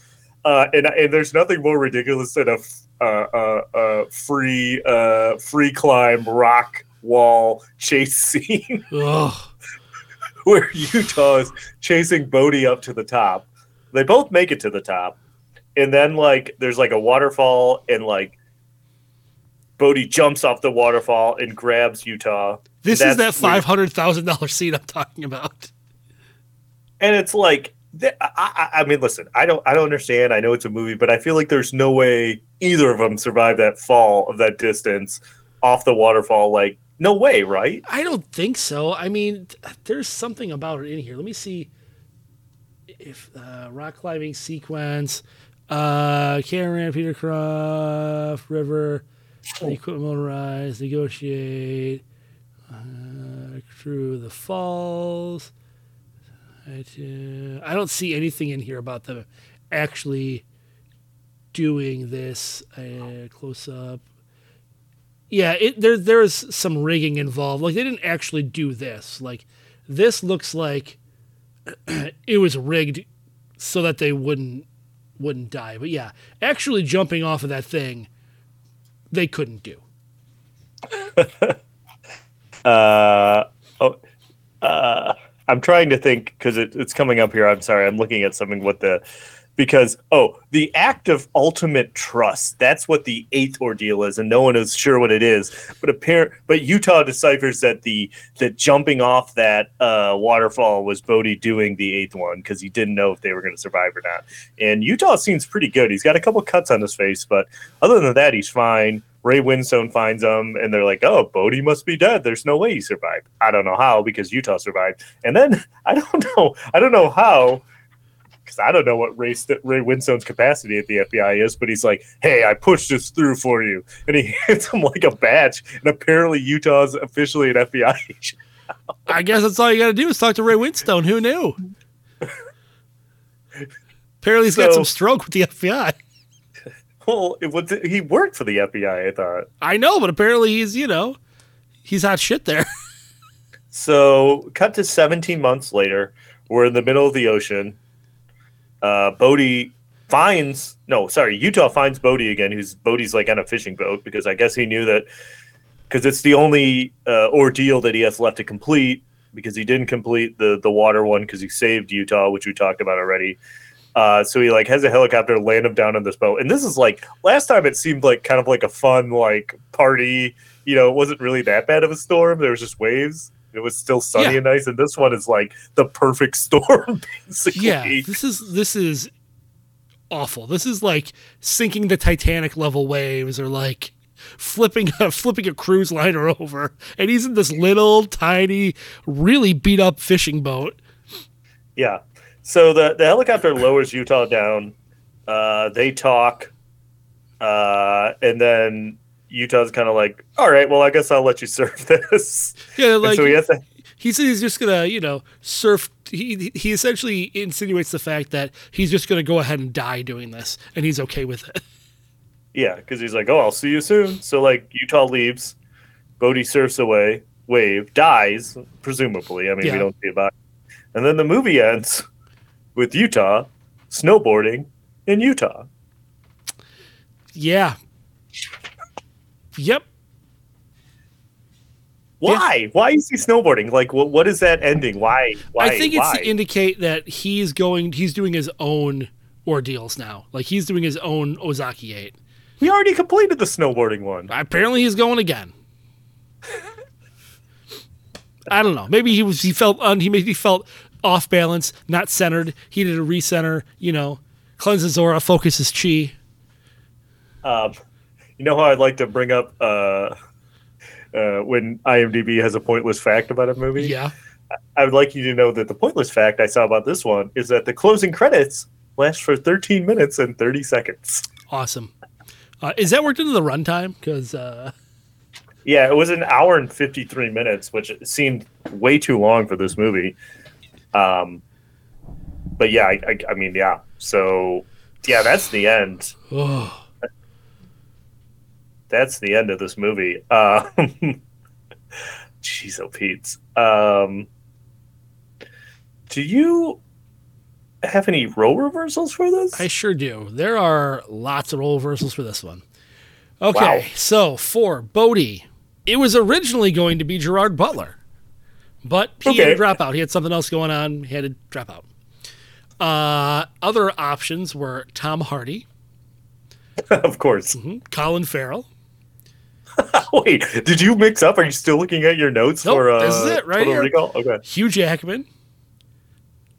Uh, and, and there's nothing more ridiculous than a f- uh, uh, uh, free uh, free climb rock wall chase scene where Utah is chasing Bodhi up to the top. They both make it to the top. And then like there's like a waterfall and like Bodhi jumps off the waterfall and grabs Utah. This is that five hundred thousand dollar scene I'm talking about. And it's like I, I, I mean listen i don't i don't understand i know it's a movie but i feel like there's no way either of them survived that fall of that distance off the waterfall like no way right I don't think so. I mean, there's something about it in here. Let me see if uh, rock climbing sequence, uh, Cameron, Peter Croft, River, equipment motorized, negotiate, uh, through the falls. I, uh, I don't see anything in here about them actually doing this uh, close up. Yeah, it there there's some rigging involved. Like they didn't actually do this. Like this looks like it was rigged so that they wouldn't wouldn't die. But yeah, actually jumping off of that thing, they couldn't do. uh oh uh i'm trying to think because it, it's coming up here. I'm sorry i'm looking at something what the because oh the act of ultimate trust that's what the eighth ordeal is and no one is sure what it is. But apparent but utah deciphers that the that jumping off that uh waterfall was bodhi doing the eighth one because he didn't know if they were going to survive or not. And utah seems pretty good. He's got a couple cuts on his face but other than that he's fine ray winstone finds him and they're like oh bodhi must be dead there's no way he survived i don't know how because utah survived and then i don't know i don't know how because I don't know what Ray, St- Ray Winstone's capacity at the FBI is, but he's like, "Hey, I pushed this through for you," and he hands him like a badge. And apparently, Utah's officially an FBI agent. I guess that's all you got to do is talk to Ray Winstone. Who knew? Apparently, he's got some stroke with the FBI. Well, it was, he worked for the FBI, I thought. I know, but apparently he's you know he's hot shit there. So, cut to 17 months later, we're in the middle of the ocean. Uh, Bodhi finds, no, sorry, Utah finds Bodhi again, who's Bodhi's like on a fishing boat because I guess he knew that because it's the only uh, ordeal that he has left to complete because he didn't complete the the water one because he saved Utah, which we talked about already. Uh, so he like has a helicopter land him down on this boat, and this is like last time it seemed like kind of like a fun like party. You know, it wasn't really that bad of a storm. There was just waves. It was still sunny Yeah. and nice, and this one is like the perfect storm, basically. yeah, this is this is awful. This is like sinking the Titanic level waves, or like flipping a flipping a cruise liner over, and he's in this little tiny, really beat up fishing boat. Yeah. So the, the helicopter lowers Utah down. Uh, they talk. Uh, and then Utah's kind of like, all right, well, I guess I'll let you surf this. Yeah, And like so he has to, he said he's just gonna, you know, surf. He he essentially insinuates the fact that he's just gonna go ahead and die doing this, and he's okay with it. yeah, because he's like, oh, I'll see you soon. So, like, Utah leaves. Bodhi surfs away, wave, dies, presumably. I mean, Yeah. we don't see a body. And then the movie ends with Utah snowboarding in Utah. Yeah. Yep. Why? Why is he snowboarding? Like, what? What is that ending? Why? Why? I think it's why? to indicate that he's going. He's doing his own ordeals now. Like he's doing his own Ozaki eight. he already completed the snowboarding one. Apparently, he's going again. I don't know. Maybe he was. He felt. Un, he maybe felt off balance, not centered. He did a recenter. You know, cleanses aura, focus his chi. Um, you know how I'd like to bring up uh, uh, when IMDb has a pointless fact about a movie. Yeah. I would like you to know that the pointless fact I saw about this one is that the closing credits last for 13 minutes and 30 seconds. Awesome. Uh, is that worked into the runtime? Because uh, Yeah, it was an hour and 53 minutes, which seemed way too long for this movie. Um, but yeah, I, I, I mean, yeah. So, yeah, that's the end. That's the end of this movie. Uh, Jeez, oh, Pete. Um, do you have any role reversals for this? I sure do. There are lots of role reversals for this one. Okay, Wow. so for Bodhi, it was originally going to be Gerard Butler, but he had to Okay. drop out. He had something else going on. He had to drop out. Uh, other options were Tom Hardy, of course. Colin Farrell, Wait, did you mix up? Are you still looking at your notes Nope, for uh, this is it right here. Recall? Okay. Hugh Jackman,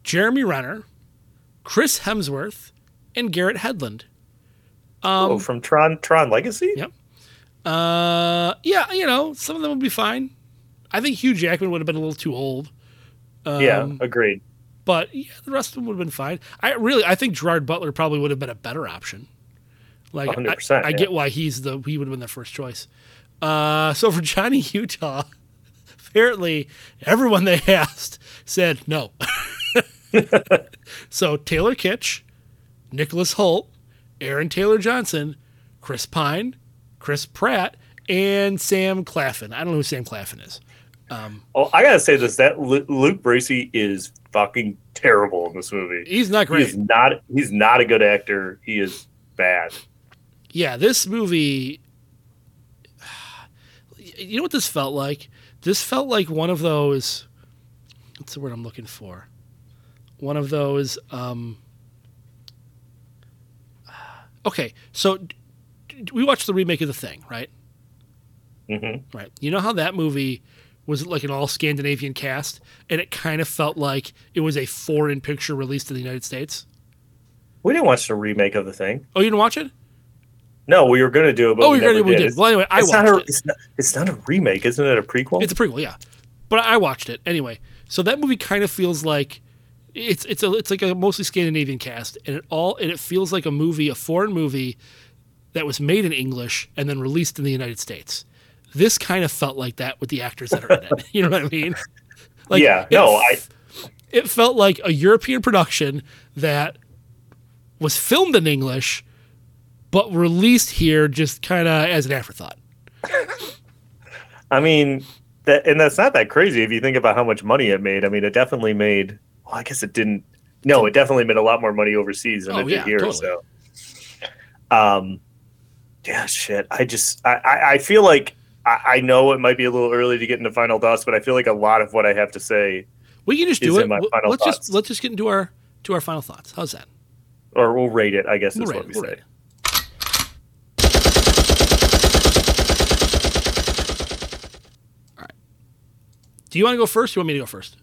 Jeremy Renner, Chris Hemsworth, and Garrett Hedlund. oh, from Tron Tron Legacy? Yep. Uh, yeah, you know, some of them would be fine. I think Hugh Jackman would have been a little too old, yeah, Um, agreed. but yeah, the rest of them would have been fine. I really, I think Gerard Butler probably would have been a better option. Like, I- 100%, I, yeah. get why he's the he would have been their first choice. Uh, so for Johnny Utah, apparently everyone they asked said no. so Taylor Kitsch, Nicholas Hoult, Aaron Taylor Johnson, Chris Pine, Chris Pratt, and Sam Claflin. I don't know who Sam Claflin is. Oh, I gotta say this: that Luke Bracey is fucking terrible in this movie. He's not great. He's not. He's not a good actor. He is bad. yeah, this movie. You know what this felt like? This felt like one of those. What's the word I'm looking for? One of those. Um, okay, so we watched the remake of The Thing, right? Mm-hmm. Right. You know how that movie was it like an all Scandinavian cast, and it kind of felt like it was a foreign picture released in the United States. We didn't watch the remake of the thing. Oh, you didn't watch it? No, we were gonna do it, but Oh, we never we did. did. Well, anyway, I it's not watched a, it. It's not, it's not a remake, isn't it? A prequel. It's a prequel, yeah. But I watched it anyway. So that movie kind of feels like it's it's a it's like a mostly Scandinavian cast, and it all and it feels like a movie, a foreign movie that was made in English and then released in the United States. This kind of felt like that with the actors that are in it. You know what I mean? Like, yeah. it No, f- it felt like a European production that was filmed in English, but released here just kind of as an afterthought. I. I mean, that and that's not that crazy if you think about how much money it made. I mean, it definitely made. Well, I guess it didn't. No, it definitely made a lot more money overseas than Oh, it did yeah, here. totally. So, um, yeah, shit. I just, I, I, I feel like I, I know it might be a little early to get into final thoughts, but I feel like a lot of what I have to say, We can just is do it. my final let's thoughts. just let's just get into our to our final thoughts. How's that? or we'll rate it. I guess is We'll what we we'll say. All right. Do you want to go first? Or you want me to go first?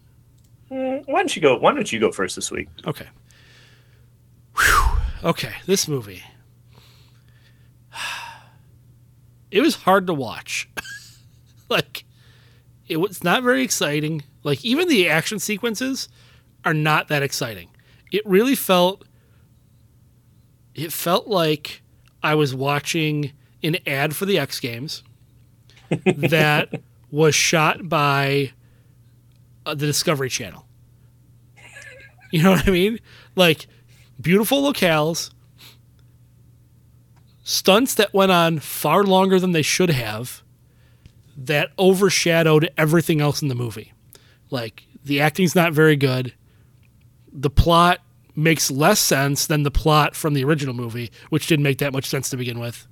Mm, Why don't you go? Why don't you go first this week? Okay. Whew. Okay, this movie. It was hard to watch. like, it was not very exciting. Like, even the action sequences are not that exciting. It really felt. It felt like I was watching an ad for the X Games that was shot by uh, the Discovery Channel. You know what I mean? Like beautiful locales, stunts that went on far longer than they should have, that overshadowed everything else in the movie. Like the acting's not very good. The plot makes less sense than the plot from the original movie, which didn't make that much sense to begin with.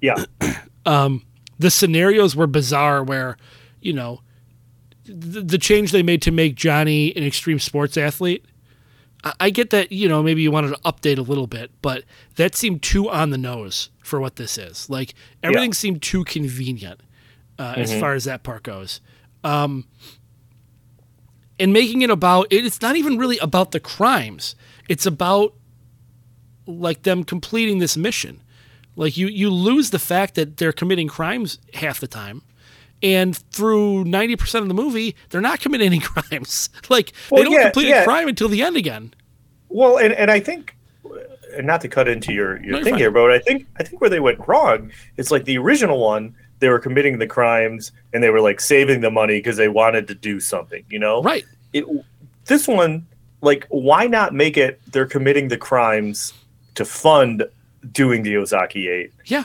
Yeah, um, the scenarios were bizarre where you know the, the change they made to make johnny an extreme sports athlete I, I get that you know maybe you wanted to update a little bit but that seemed too on the nose for what this is. Like everything seemed too convenient uh, as far as that part goes um, and making it about it's not even really about the crimes it's about like them completing this mission like you you lose the fact that they're committing crimes half the time. And through 90% of the movie, they're not committing any crimes. like Well, they don't yeah, complete yeah. a crime until the end again. Well, and, and I think, and not to cut into your, your No, thing fine. here, but I think I think where they went wrong is like the original one, they were committing the crimes and they were like saving the money because they wanted to do something, you know? Right. It, this one, like, why not make it they're committing the crimes to fund doing the Ozaki Eight, Yeah.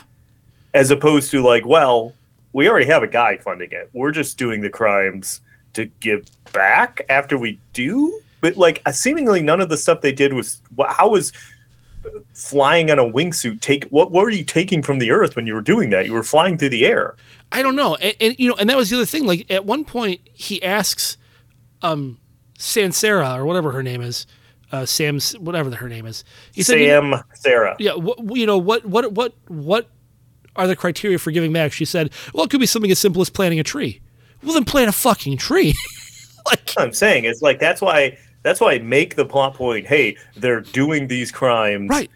as opposed to like, well, we already have a guy funding it. We're just doing the crimes to give back after we do. But like, seemingly none of the stuff they did was how was flying on a wingsuit take what, what were you taking from the earth when you were doing that you were flying through the air I don't know. And, and you know, and that was the other thing. Like at one point he asks um Sansera or whatever her name is, uh Sam's whatever her name is. He said, you know- sam sarah yeah, what, you know what what what what are the criteria for giving back? She said, well, it could be something as simple as planting a tree. Well, then plant a fucking tree. like, I'm saying it's like that's why that's why I make the plot point. Hey, they're doing these crimes. right.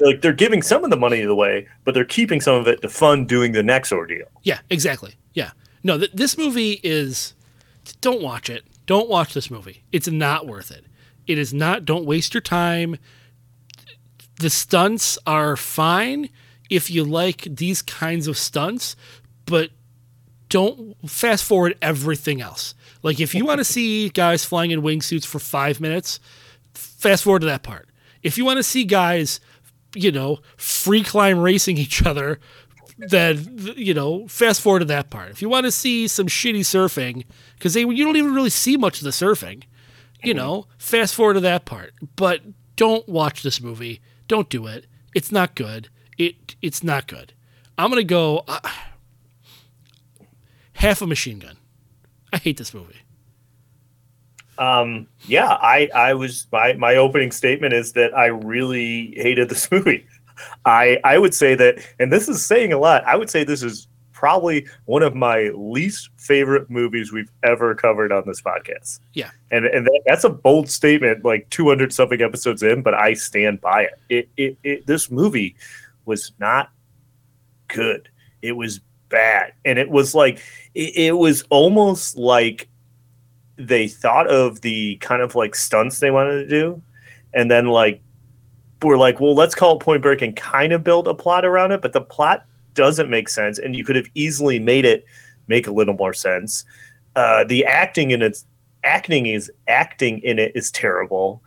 Like they're giving some of the money away, but they're keeping some of it to fund doing the next ordeal. Yeah, exactly. Yeah. No, th- this movie is. Don't watch it. Don't watch this movie. It's not worth it. It is not. Don't waste your time. The stunts are fine if you like these kinds of stunts, but don't fast forward everything else. Like if you want to see guys flying in wingsuits for five minutes, fast forward to that part. If you want to see guys, you know, free climb racing each other, then you know, fast forward to that part. If you want to see some shitty surfing, because they you don't even really see much of the surfing, you know, fast forward to that part. But don't watch this movie. Don't do it. It's not good. It it's not good. I'm gonna go uh, half a machine gun. I hate this movie. Um, yeah, I, I was my my opening statement is that I really hated this movie. I I would say that, and this is saying a lot. I would say this is probably one of my least favorite movies we've ever covered on this podcast. Yeah. And and that, that's a bold statement, like 200 something episodes in, but I stand by it. It, it. it this movie was not good. It was bad, and it was like it, it was almost like they thought of the kind of like stunts they wanted to do, and then like we're like, well, let's call it Point Break and kind of build a plot around it, but the plot doesn't make sense, and you could have easily made it make a little more sense. Uh, the acting in its acting is acting in it is terrible.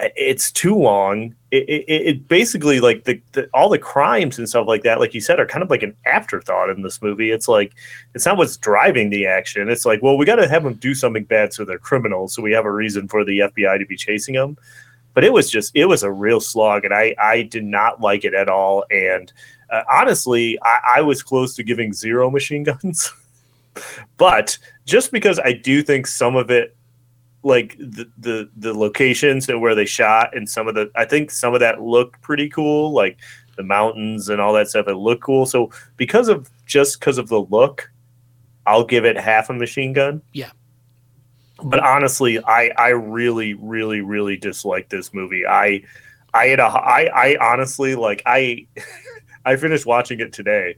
It's too long. It, it, basically like the, the all the crimes and stuff like that, like you said, are kind of like an afterthought in this movie. It's like it's not what's driving the action. It's like, well, we got to have them do something bad so they're criminals, so we have a reason for the FBI to be chasing them. But it was just it was a real slog, and I I did not like it at all. And uh, honestly, I, I was close to giving zero machine guns. but just because I do think some of it, like the, the the locations and where they shot, and some of the, I think some of that looked pretty cool, like the mountains and all that stuff. It looked cool. So because of just because of the look, I'll give it half a machine gun. Yeah. But honestly, I I really really really dislike this movie. I I had a I I honestly like I I finished watching it today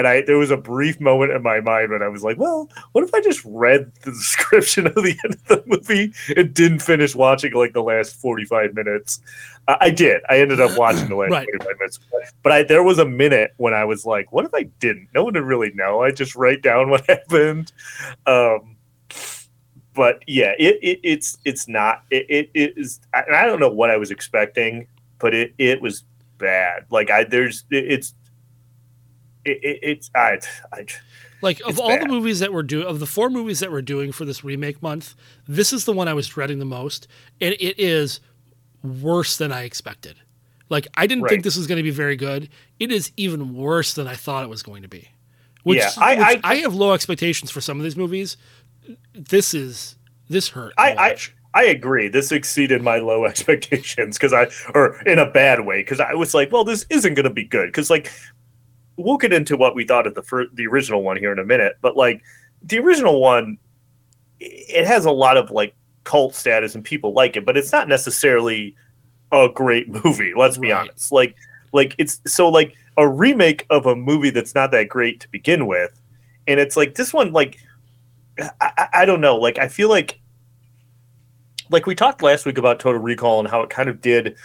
and I there was a brief moment in my mind when I was like, well, what if I just read the description of the end of the movie and didn't finish watching like the last 45 minutes? Uh, I did. I ended up watching the last Right. 45 minutes. But I, there was a minute when I was like, what if I didn't? No one would really know. I just write down what happened. Um, but yeah, it, it it's it's not it, it, it is I, and I don't know what I was expecting, but it it was bad. Like I there's it, it's it, it, it's I, I Like of all the movies that we're doing, of the four movies that we're doing for this remake month, this is the one I was dreading the most, and it is worse than I expected. Like I didn't Right. think this was going to be very good. It is even worse than I thought it was going to be. Which, Yeah, I- which I- I have low expectations for some of these movies. This is this hurt. I, I. I agree. This exceeded my low expectations because I, or in a bad way, because I was like, well, this isn't going to be good. Because like, we'll get into what we thought of the fir- the original one here in a minute, but like, the original one, it has a lot of like cult status and people like it, but it's not necessarily a great movie. Let's be Right. honest. Like, like it's so like a remake of a movie that's not that great to begin with, and it's like this one, like, I, I, I don't know, like I feel like like we talked last week about Total Recall and how it kind of did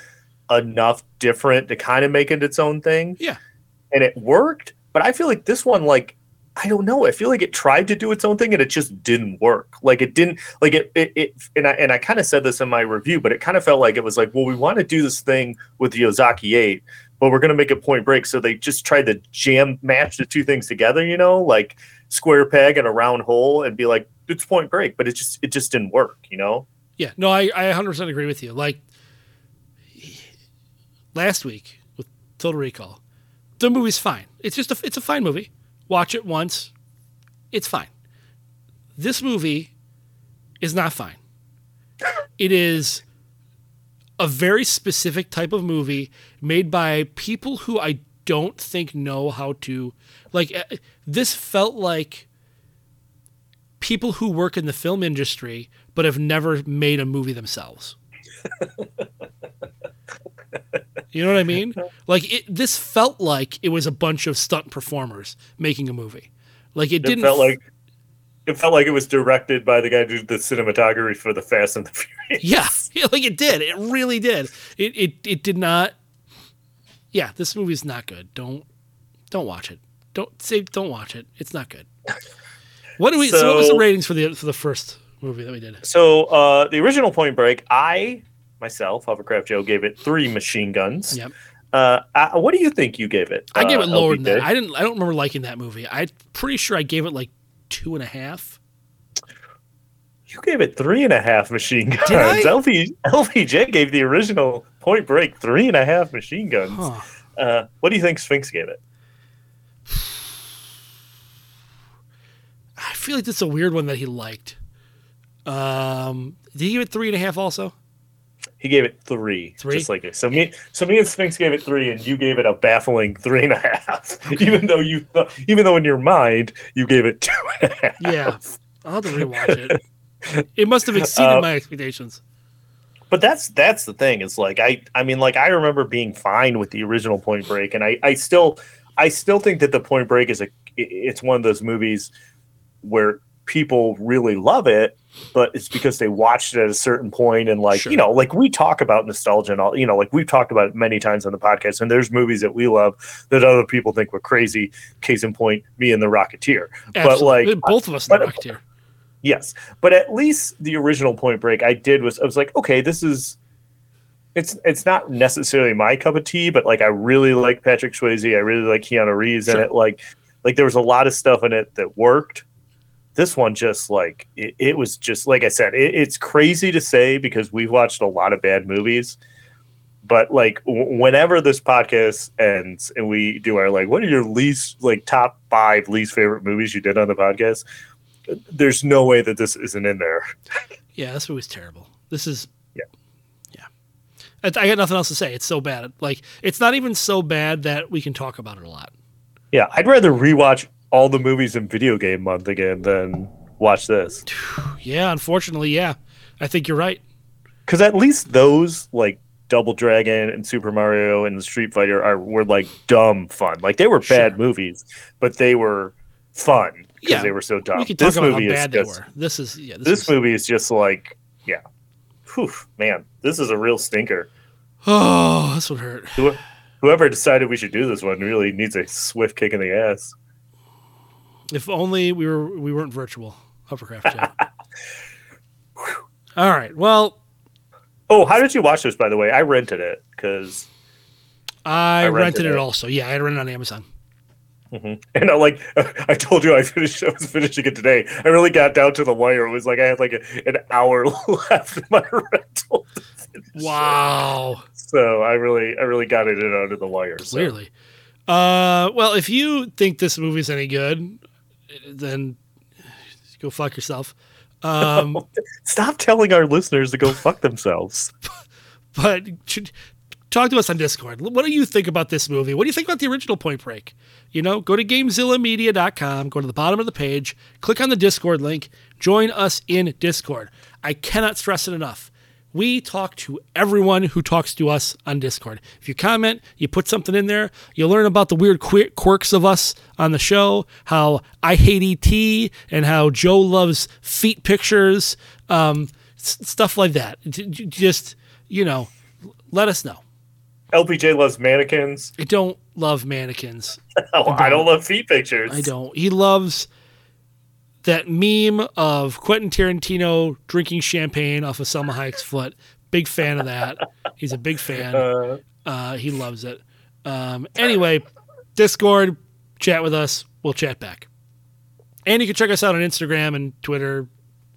enough different to kind of make it its own thing. Yeah. And it worked, but I feel like this one like I don't know. I feel like it tried to do its own thing and it just didn't work. Like it didn't like it it, it and I and I kind of said this in my review, but it kind of felt like it was like, well, we want to do this thing with the Ozaki 8, but we're going to make it point break. So they just tried to jam match the two things together, you know, like square peg and a round hole and be like, it's point break, but it just it just didn't work, you know? Yeah, no, I, I 100% agree with you. Like last week with Total Recall, the movie's fine. It's just a it's a fine movie. Watch it once, it's fine. This movie is not fine. It is a very specific type of movie made by people who I don't think know how to like uh, this felt like people who work in the film industry but have never made a movie themselves. you know what I mean? Like it, this felt like it was a bunch of stunt performers making a movie. Like it, It didn't felt like it felt like it was directed by the guy who did the cinematography for the Fast and the Furious. Yeah, yeah, like it did. It really did. It it it did not. Yeah, this movie's not good. Don't don't watch it. Don't say don't watch it. It's not good. What do we? So, what was the ratings for the for the first movie that we did? So uh, the original Point Break, I myself, Hovercraft Joe, gave it three machine guns. Yep. Uh, uh, what do you think you gave it? I gave uh, it lower than that. I didn't. I don't remember liking that movie. I'm pretty sure I gave it like two and a half. You gave it three and a half machine guns. Did I? LP, LPJ gave the original Point Break three and a half machine guns. Huh. Uh, what do you think Sphinx gave it? I feel like this is a weird one that he liked. Um, did he give it three and a half? Also, He gave it three, Three? just like this. So me, so me and Sphinx gave it three, and you gave it a baffling three and a half. even though you, th- even though in your mind you gave it two and a half. yeah. I'll have to rewatch it. It must have exceeded Uh, my expectations. but that's that's the thing It's like i i mean like i remember being fine with the original point break and i i still i still think that the point break is a it's one of those movies where people really love it but it's because they watched it at a certain point and like Sure. you know like we talk about nostalgia and all you know like we've talked about it many times on the podcast and there's movies that we love that other people think were crazy case in point me and the rocketeer but like both of us the Rocketeer. Yes, but at least the original Point Break I did was I was like, okay, this is it's it's not necessarily my cup of tea, but like I really like Patrick Swayze, I really like Keanu Reeves, and it like like there was a lot of stuff in it that worked. This one just like it, it was just like I said, it, it's crazy to say because we've watched a lot of bad movies, but like w- whenever this podcast ends and we do our like, what are your least like top five least favorite movies you did on the podcast? There's no way that this isn't in there. Yeah, this movie's terrible. This is Yeah. yeah. I, I got nothing else to say. It's so bad. Like it's not even so bad that we can talk about it a lot. Yeah, I'd rather rewatch all the movies in Video Game Month again than watch this. Yeah, unfortunately, yeah. I think you're right. Because at least those like Double Dragon and Super Mario and Street Fighter are were like dumb fun. Like they were bad movies, but they were fun because Yeah, they were so dumb. we could talk This about how movie is bad they just were. This is yeah. This, this is, movie is just like yeah. Whew, man, this is a real stinker. Oh, this would hurt. Whoever decided we should do this one really needs a swift kick in the ass. If only we were we weren't virtual. Hovercraft Joe. All right. Well, Oh, how did you watch this? By the way, I rented it because I, rented rented it. it. also. Yeah, I rented it on Amazon. And I like I told you I finished I was finishing it today. I really got down to the wire. It was like I had like a, an hour left in my rental. finish it. Wow. So I really I really got it in under the wire. so. Clearly. Uh, well, if you think this movie's any good, then go fuck yourself. Um, Stop telling our listeners to go fuck themselves. but talk to us on Discord. What do you think about this movie? What do you think about the original Point Break? You know, go to GameZillaMedia.com, go to the bottom of the page, click on the Discord link, join us in Discord. I cannot stress it enough. We talk to everyone who talks to us on Discord. If you comment, you put something in there, you'll learn about the weird quirks of us on the show, how I hate ET, and how Joe loves feet pictures, um, stuff like that. Just, you know, let us know. LPJ loves mannequins. I don't love mannequins. Oh, I don't love feet pictures. I don't. He loves that meme of Quentin Tarantino drinking champagne off of Salma Hayek's foot. Big fan of that. He's a big fan. Uh, Uh, he loves it. Um, anyway, Discord, chat with us. We'll chat back. And you can check us out on Instagram and Twitter,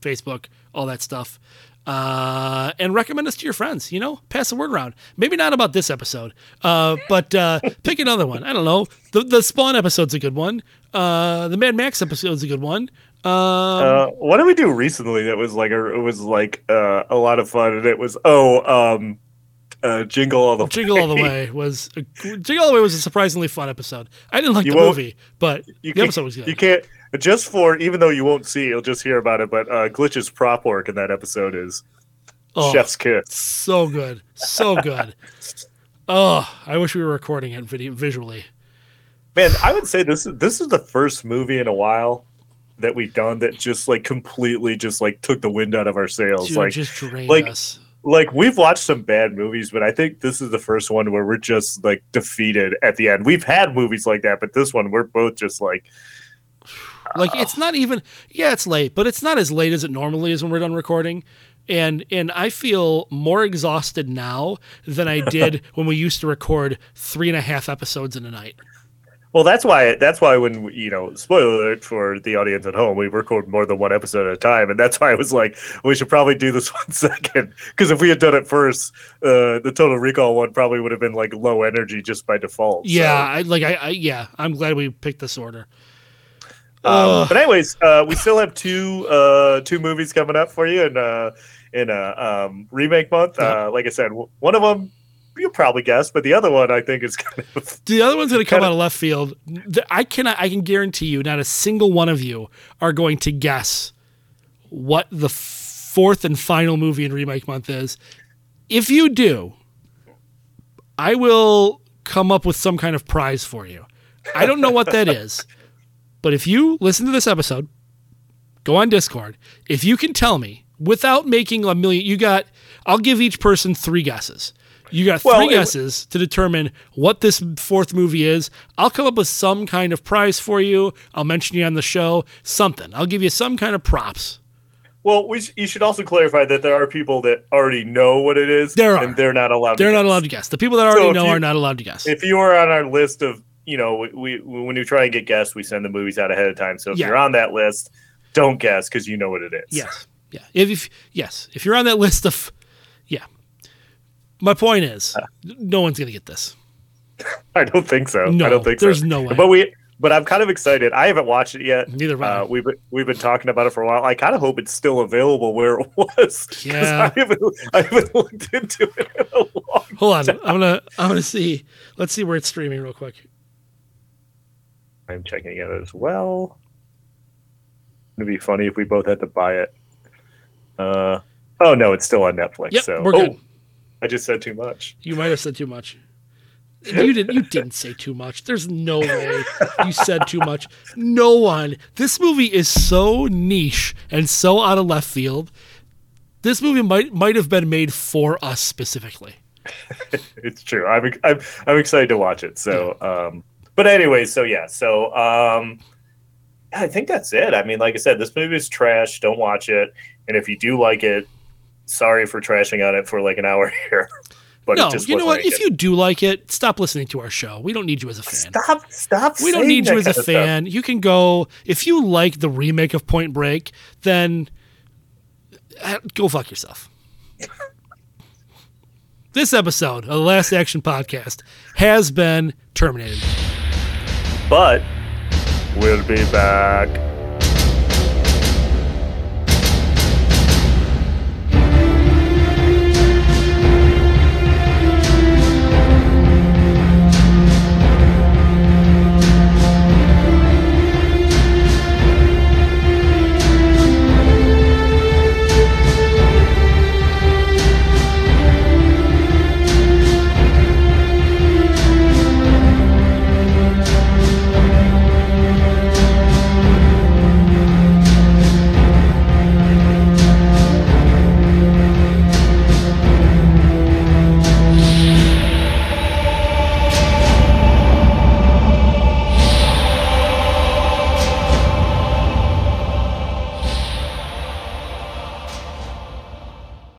Facebook, all that stuff. Uh, and recommend us to your friends. You know, pass the word around. Maybe not about this episode, uh, but uh, pick another one. I don't know. The the Spawn episode's a good one. Uh, the Mad Max episode's a good one. Um, uh, what did we do recently that was like a, it was like uh, a lot of fun and it was oh um uh, Jingle All the Jingle All the Way was a, Jingle All the Way was a surprisingly fun episode. I didn't like You the movie, but You the episode was good. you can't just for even though you won't see, you'll just hear about it. But uh, Glitch's prop work in that episode is oh, chef's kiss. so good, so good. oh, I wish we were recording it video visually. Man, I would say this is this is the first movie in a while that we've done that just like completely just like took the wind out of our sails. Dude, like just drained like- us. like we've watched some bad movies, but I think this is the first one where we're just like defeated at the end. We've had movies like that, but this one we're both just like Like it's not even yeah, it's late, but it's not as late as it normally is when we're done recording. And and I feel more exhausted now than I did when we used to record three and a half episodes in a night. Well, that's why. That's why when you know, spoiler alert for the audience at home, we record more than one episode at a time, and that's why I was like, we should probably do this one second, because if we had done it first, uh, the Total Recall one probably would have been like low energy just by default. so- Yeah, I like I, I yeah, I'm glad we picked this order. Um, but anyways, uh, we still have two uh, two movies coming up for you in uh, in uh, um, remake month. Uh, like I said, w- one of them you'll probably guess, but the other one I think is kind of The other one's going to come out of left field. I cannot. I can guarantee you, not a single one of you are going to guess what the fourth and final movie in remake month is. If you do, I will come up with some kind of prize for you. I don't know what that is, but if you listen to this episode, go on Discord. If you can tell me without making a million, you got. I'll give each person three guesses. You got Well, three guesses to determine what this fourth movie is. I'll come up with some kind of prize for you. I'll mention you on the show. Something. I'll give you some kind of props. Well, we sh- you should also clarify that there are people that already know what it is, There are. and they're not allowed. They're to not guess. allowed to guess. The people that already if know you- are not allowed to guess. If you are on our list of, you know, we, we when you try and get guests, we send the movies out ahead of time. So if Yeah. you're on that list, don't guess because you know what it is. Yes. Yeah. If, if yes, if you're on that list of. My point is, Uh. no one's gonna get this. I don't think so. No, I don't think there's so. no way. But we, but I'm kind of excited. I haven't watched it yet. Neither have I. Uh, we've been, we've been talking about it for a while. I kind of hope it's still available where it was. Yeah. I haven't, I haven't looked into it in a long. Hold on, I'm gonna I'm gonna see. Let's see where it's streaming real quick. I'm checking it as well. It'd be funny if we both had to buy it. Uh, oh no, it's still on Netflix. Yep, so we're good. Oh, I just said too much. You might have said too much. You didn't. You didn't say too much. There's no way you said too much. No one. This movie is so niche and so out of left field. This movie might might have been made for us specifically. It's true. I'm I'm I'm excited to watch it. So, um, but anyway, so yeah, so um, yeah, I think that's it. I mean, like I said, this movie is trash. Don't watch it. And if you do like it, sorry for trashing on it for like an hour here. But no, it just you know what? If any you do like it, stop listening to our show. We don't need you as a fan. stop, stop. We don't need you as a of stuff. fan. You can go if you like the remake of Point Break, then uh, go fuck yourself. this episode of the Last Action Podcast has been terminated. But we'll be back.